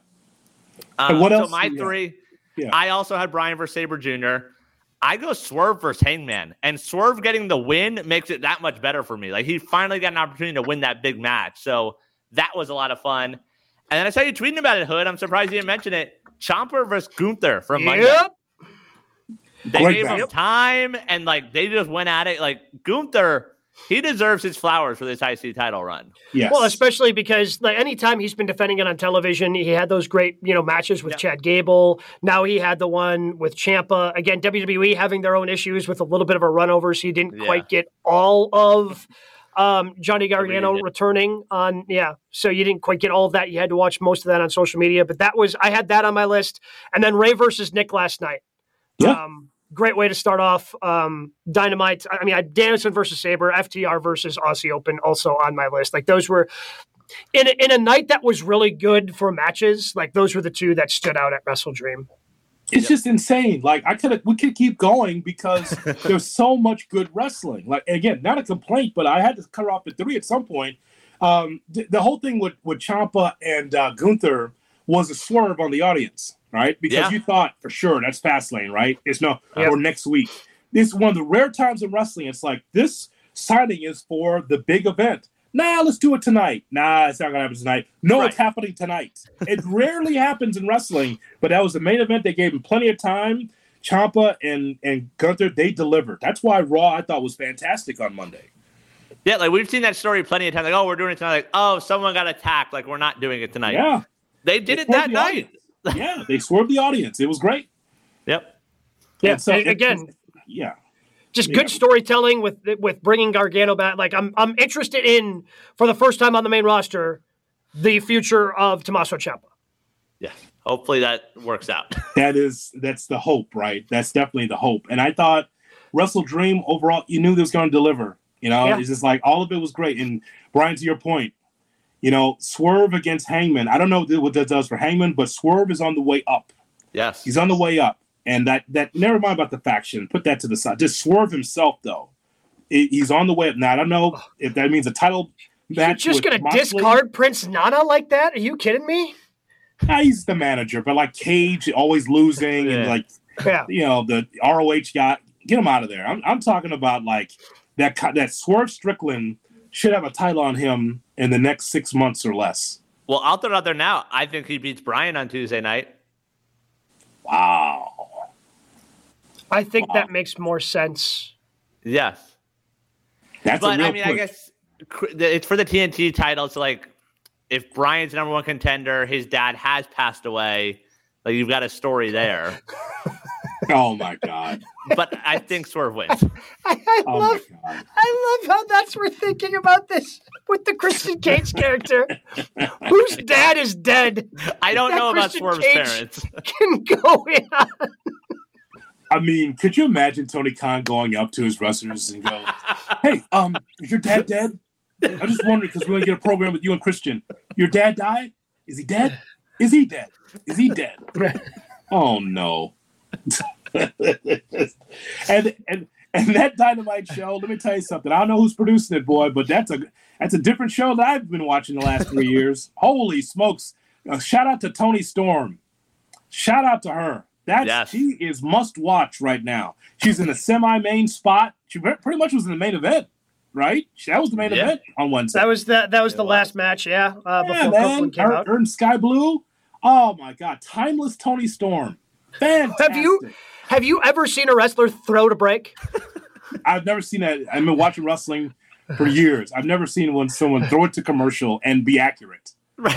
Um, what else? So my three, yeah. I also had Brian versus Sabre Jr. I go Swerve versus Hangman, and Swerve getting the win makes it that much better for me. Like he finally got an opportunity to win that big match, so that was a lot of fun. And then I saw you tweeting about it, Hood. I'm surprised you didn't mention it. Ciampa versus Gunther from Monday. Yep. They Great gave him time, and like they just went at it. Like Gunther he deserves his flowers for this IC title run. Yes. Well, especially because like anytime he's been defending it on television, he had those great, you know, matches with Chad Gable. Now he had the one with Ciampa. Again, WWE having their own issues with a little bit of a run over, so he didn't yeah. quite get all of Um, Johnny Gargano returning on, yeah. So you didn't quite get all of that. You had to watch most of that on social media, but that was I had that on my list. And then Ray versus Nick last night. Yeah. Um, great way to start off. Um, Dynamite. I mean, I Danielson versus Sabre, FTR versus Aussie Open, also on my list. Like those were in a, in a night that was really good for matches. Like those were the two that stood out at Wrestle Dream. It's yep. just insane. Like I could we could keep going because there's so much good wrestling. Like again, not a complaint, but I had to cut off at three at some point. Um, th- the whole thing with with Ciampa and uh, Gunther was a swerve on the audience, right? Because yeah. you thought for sure that's Fastlane, right? It's no or next week. This is one of the rare times in wrestling. It's like this signing is for the big event nah, let's do it tonight. Nah, it's not gonna happen tonight. No, right. it's happening tonight. It rarely happens in wrestling, but that was the main event. They gave him plenty of time. Ciampa and and Gunther, they delivered. That's why Raw I thought was fantastic on Monday. Yeah, like we've seen that story plenty of times. Like, oh, we're doing it tonight. Like, oh, someone got attacked. Like, we're not doing it tonight. Yeah, they did they it that night. yeah, they swerved the audience. It was great. Yep. Yeah. So, again, yeah just yeah. good storytelling with with bringing Gargano back. Like I'm I'm interested in for the first time on the main roster the future of Tommaso Ciampa. Yeah, hopefully that works out. that is that's the hope, right? That's definitely the hope. And I thought WrestleDream overall, you knew they was going to deliver. You know, yeah. it's just like all of it was great. And Brian, to your point, you know, Swerve against Hangman. I don't know what that does for Hangman, but Swerve is on the way up. Yes, he's on the way up. And that that never mind about the faction. Put that to the side. Just Swerve himself though. He's on the way up now. I don't know if that means a title match. You're just gonna Moxley. discard Prince Nana like that? Are you kidding me? Yeah, he's the manager, but like Cage always losing yeah. and like yeah. you know the ROH guy. Get him out of there. I'm, I'm talking about like that that Swerve Strickland should have a title on him in the next six months or less. Well, I'll throw it out there now. I think he beats Brian on Tuesday night. Wow. I think wow. that makes more sense. Yes. That's but I mean, push. I guess it's for the TNT title. It's like if Brian's number one contender, his dad has passed away. Like you've got a story there. oh my god! But I think Swerve wins. I, I oh love, I love how that's we're thinking about this with the Christian Cage character, whose dad is dead. I don't know about Swerve's Cage parents. Can go in on. I mean, could you imagine Tony Khan going up to his wrestlers and go, "Hey, um, is your dad dead? I'm just wondering because we're gonna get a program with you and Christian. Your dad died? Is he dead? Is he dead? Is he dead? oh no." And and and that dynamite show. Let me tell you something. I don't know who's producing it, boy, but that's a that's a different show that I've been watching the last three years. Holy smokes! Uh, shout out to Toni Storm. Shout out to her. That's yes. she is must watch right now. She's in a semi main spot. She pretty much was in the main event, right? That was the main yeah. event on Wednesday. That was the that was it the was. last match, yeah. Uh, yeah, before man. came her, out. Her and Skye Blue. Oh my god, timeless Toni Storm. Fantastic. Have you have you ever seen a wrestler throw to break? I've never seen that. I've been watching wrestling for years. I've never seen when someone throw it to commercial and be accurate. Right.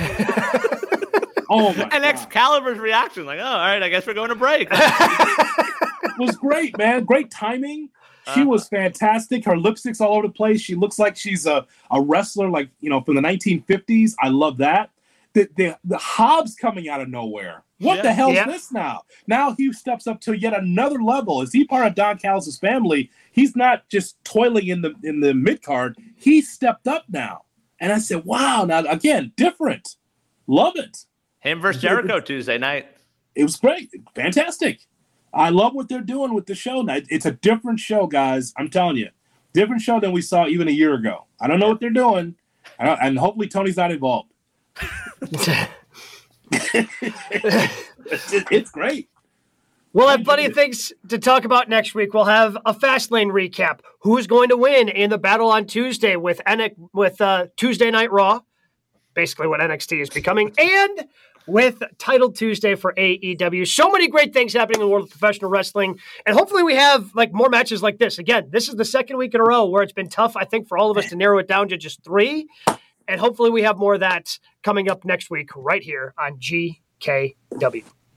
Oh and God. Excalibur's reaction, like, oh, all right, I guess we're going to break. was great, man. Great timing. She uh-huh. was fantastic. Her lipstick's all over the place. She looks like she's a, a wrestler, like you know, from the 1950s. I love that. The the, the Hobbs coming out of nowhere. What yeah. the hell yeah. is this now? Now he steps up to yet another level. Is he part of Don Callis' family? He's not just toiling in the in the mid card. He stepped up now, and I said, "Wow!" Now again, different. Love it. Him versus Jericho Tuesday night. It was great, fantastic. I love what they're doing with the show now. It's a different show, guys. I'm telling you, different show than we saw even a year ago. I don't know what they're doing, and hopefully Tony's not involved. It's, great. We'll have plenty of things to talk about next week. We'll have a Fastlane recap. Who's going to win in the battle on Tuesday with with uh, Tuesday Night Raw? Basically, what NXT is becoming, and with Title Tuesday for AEW. So many great things happening in the world of professional wrestling. And hopefully we have like more matches like this. Again, this is the second week in a row where it's been tough, I think, for all of us to narrow it down to just three. And hopefully we have more of that coming up next week right here on GKW.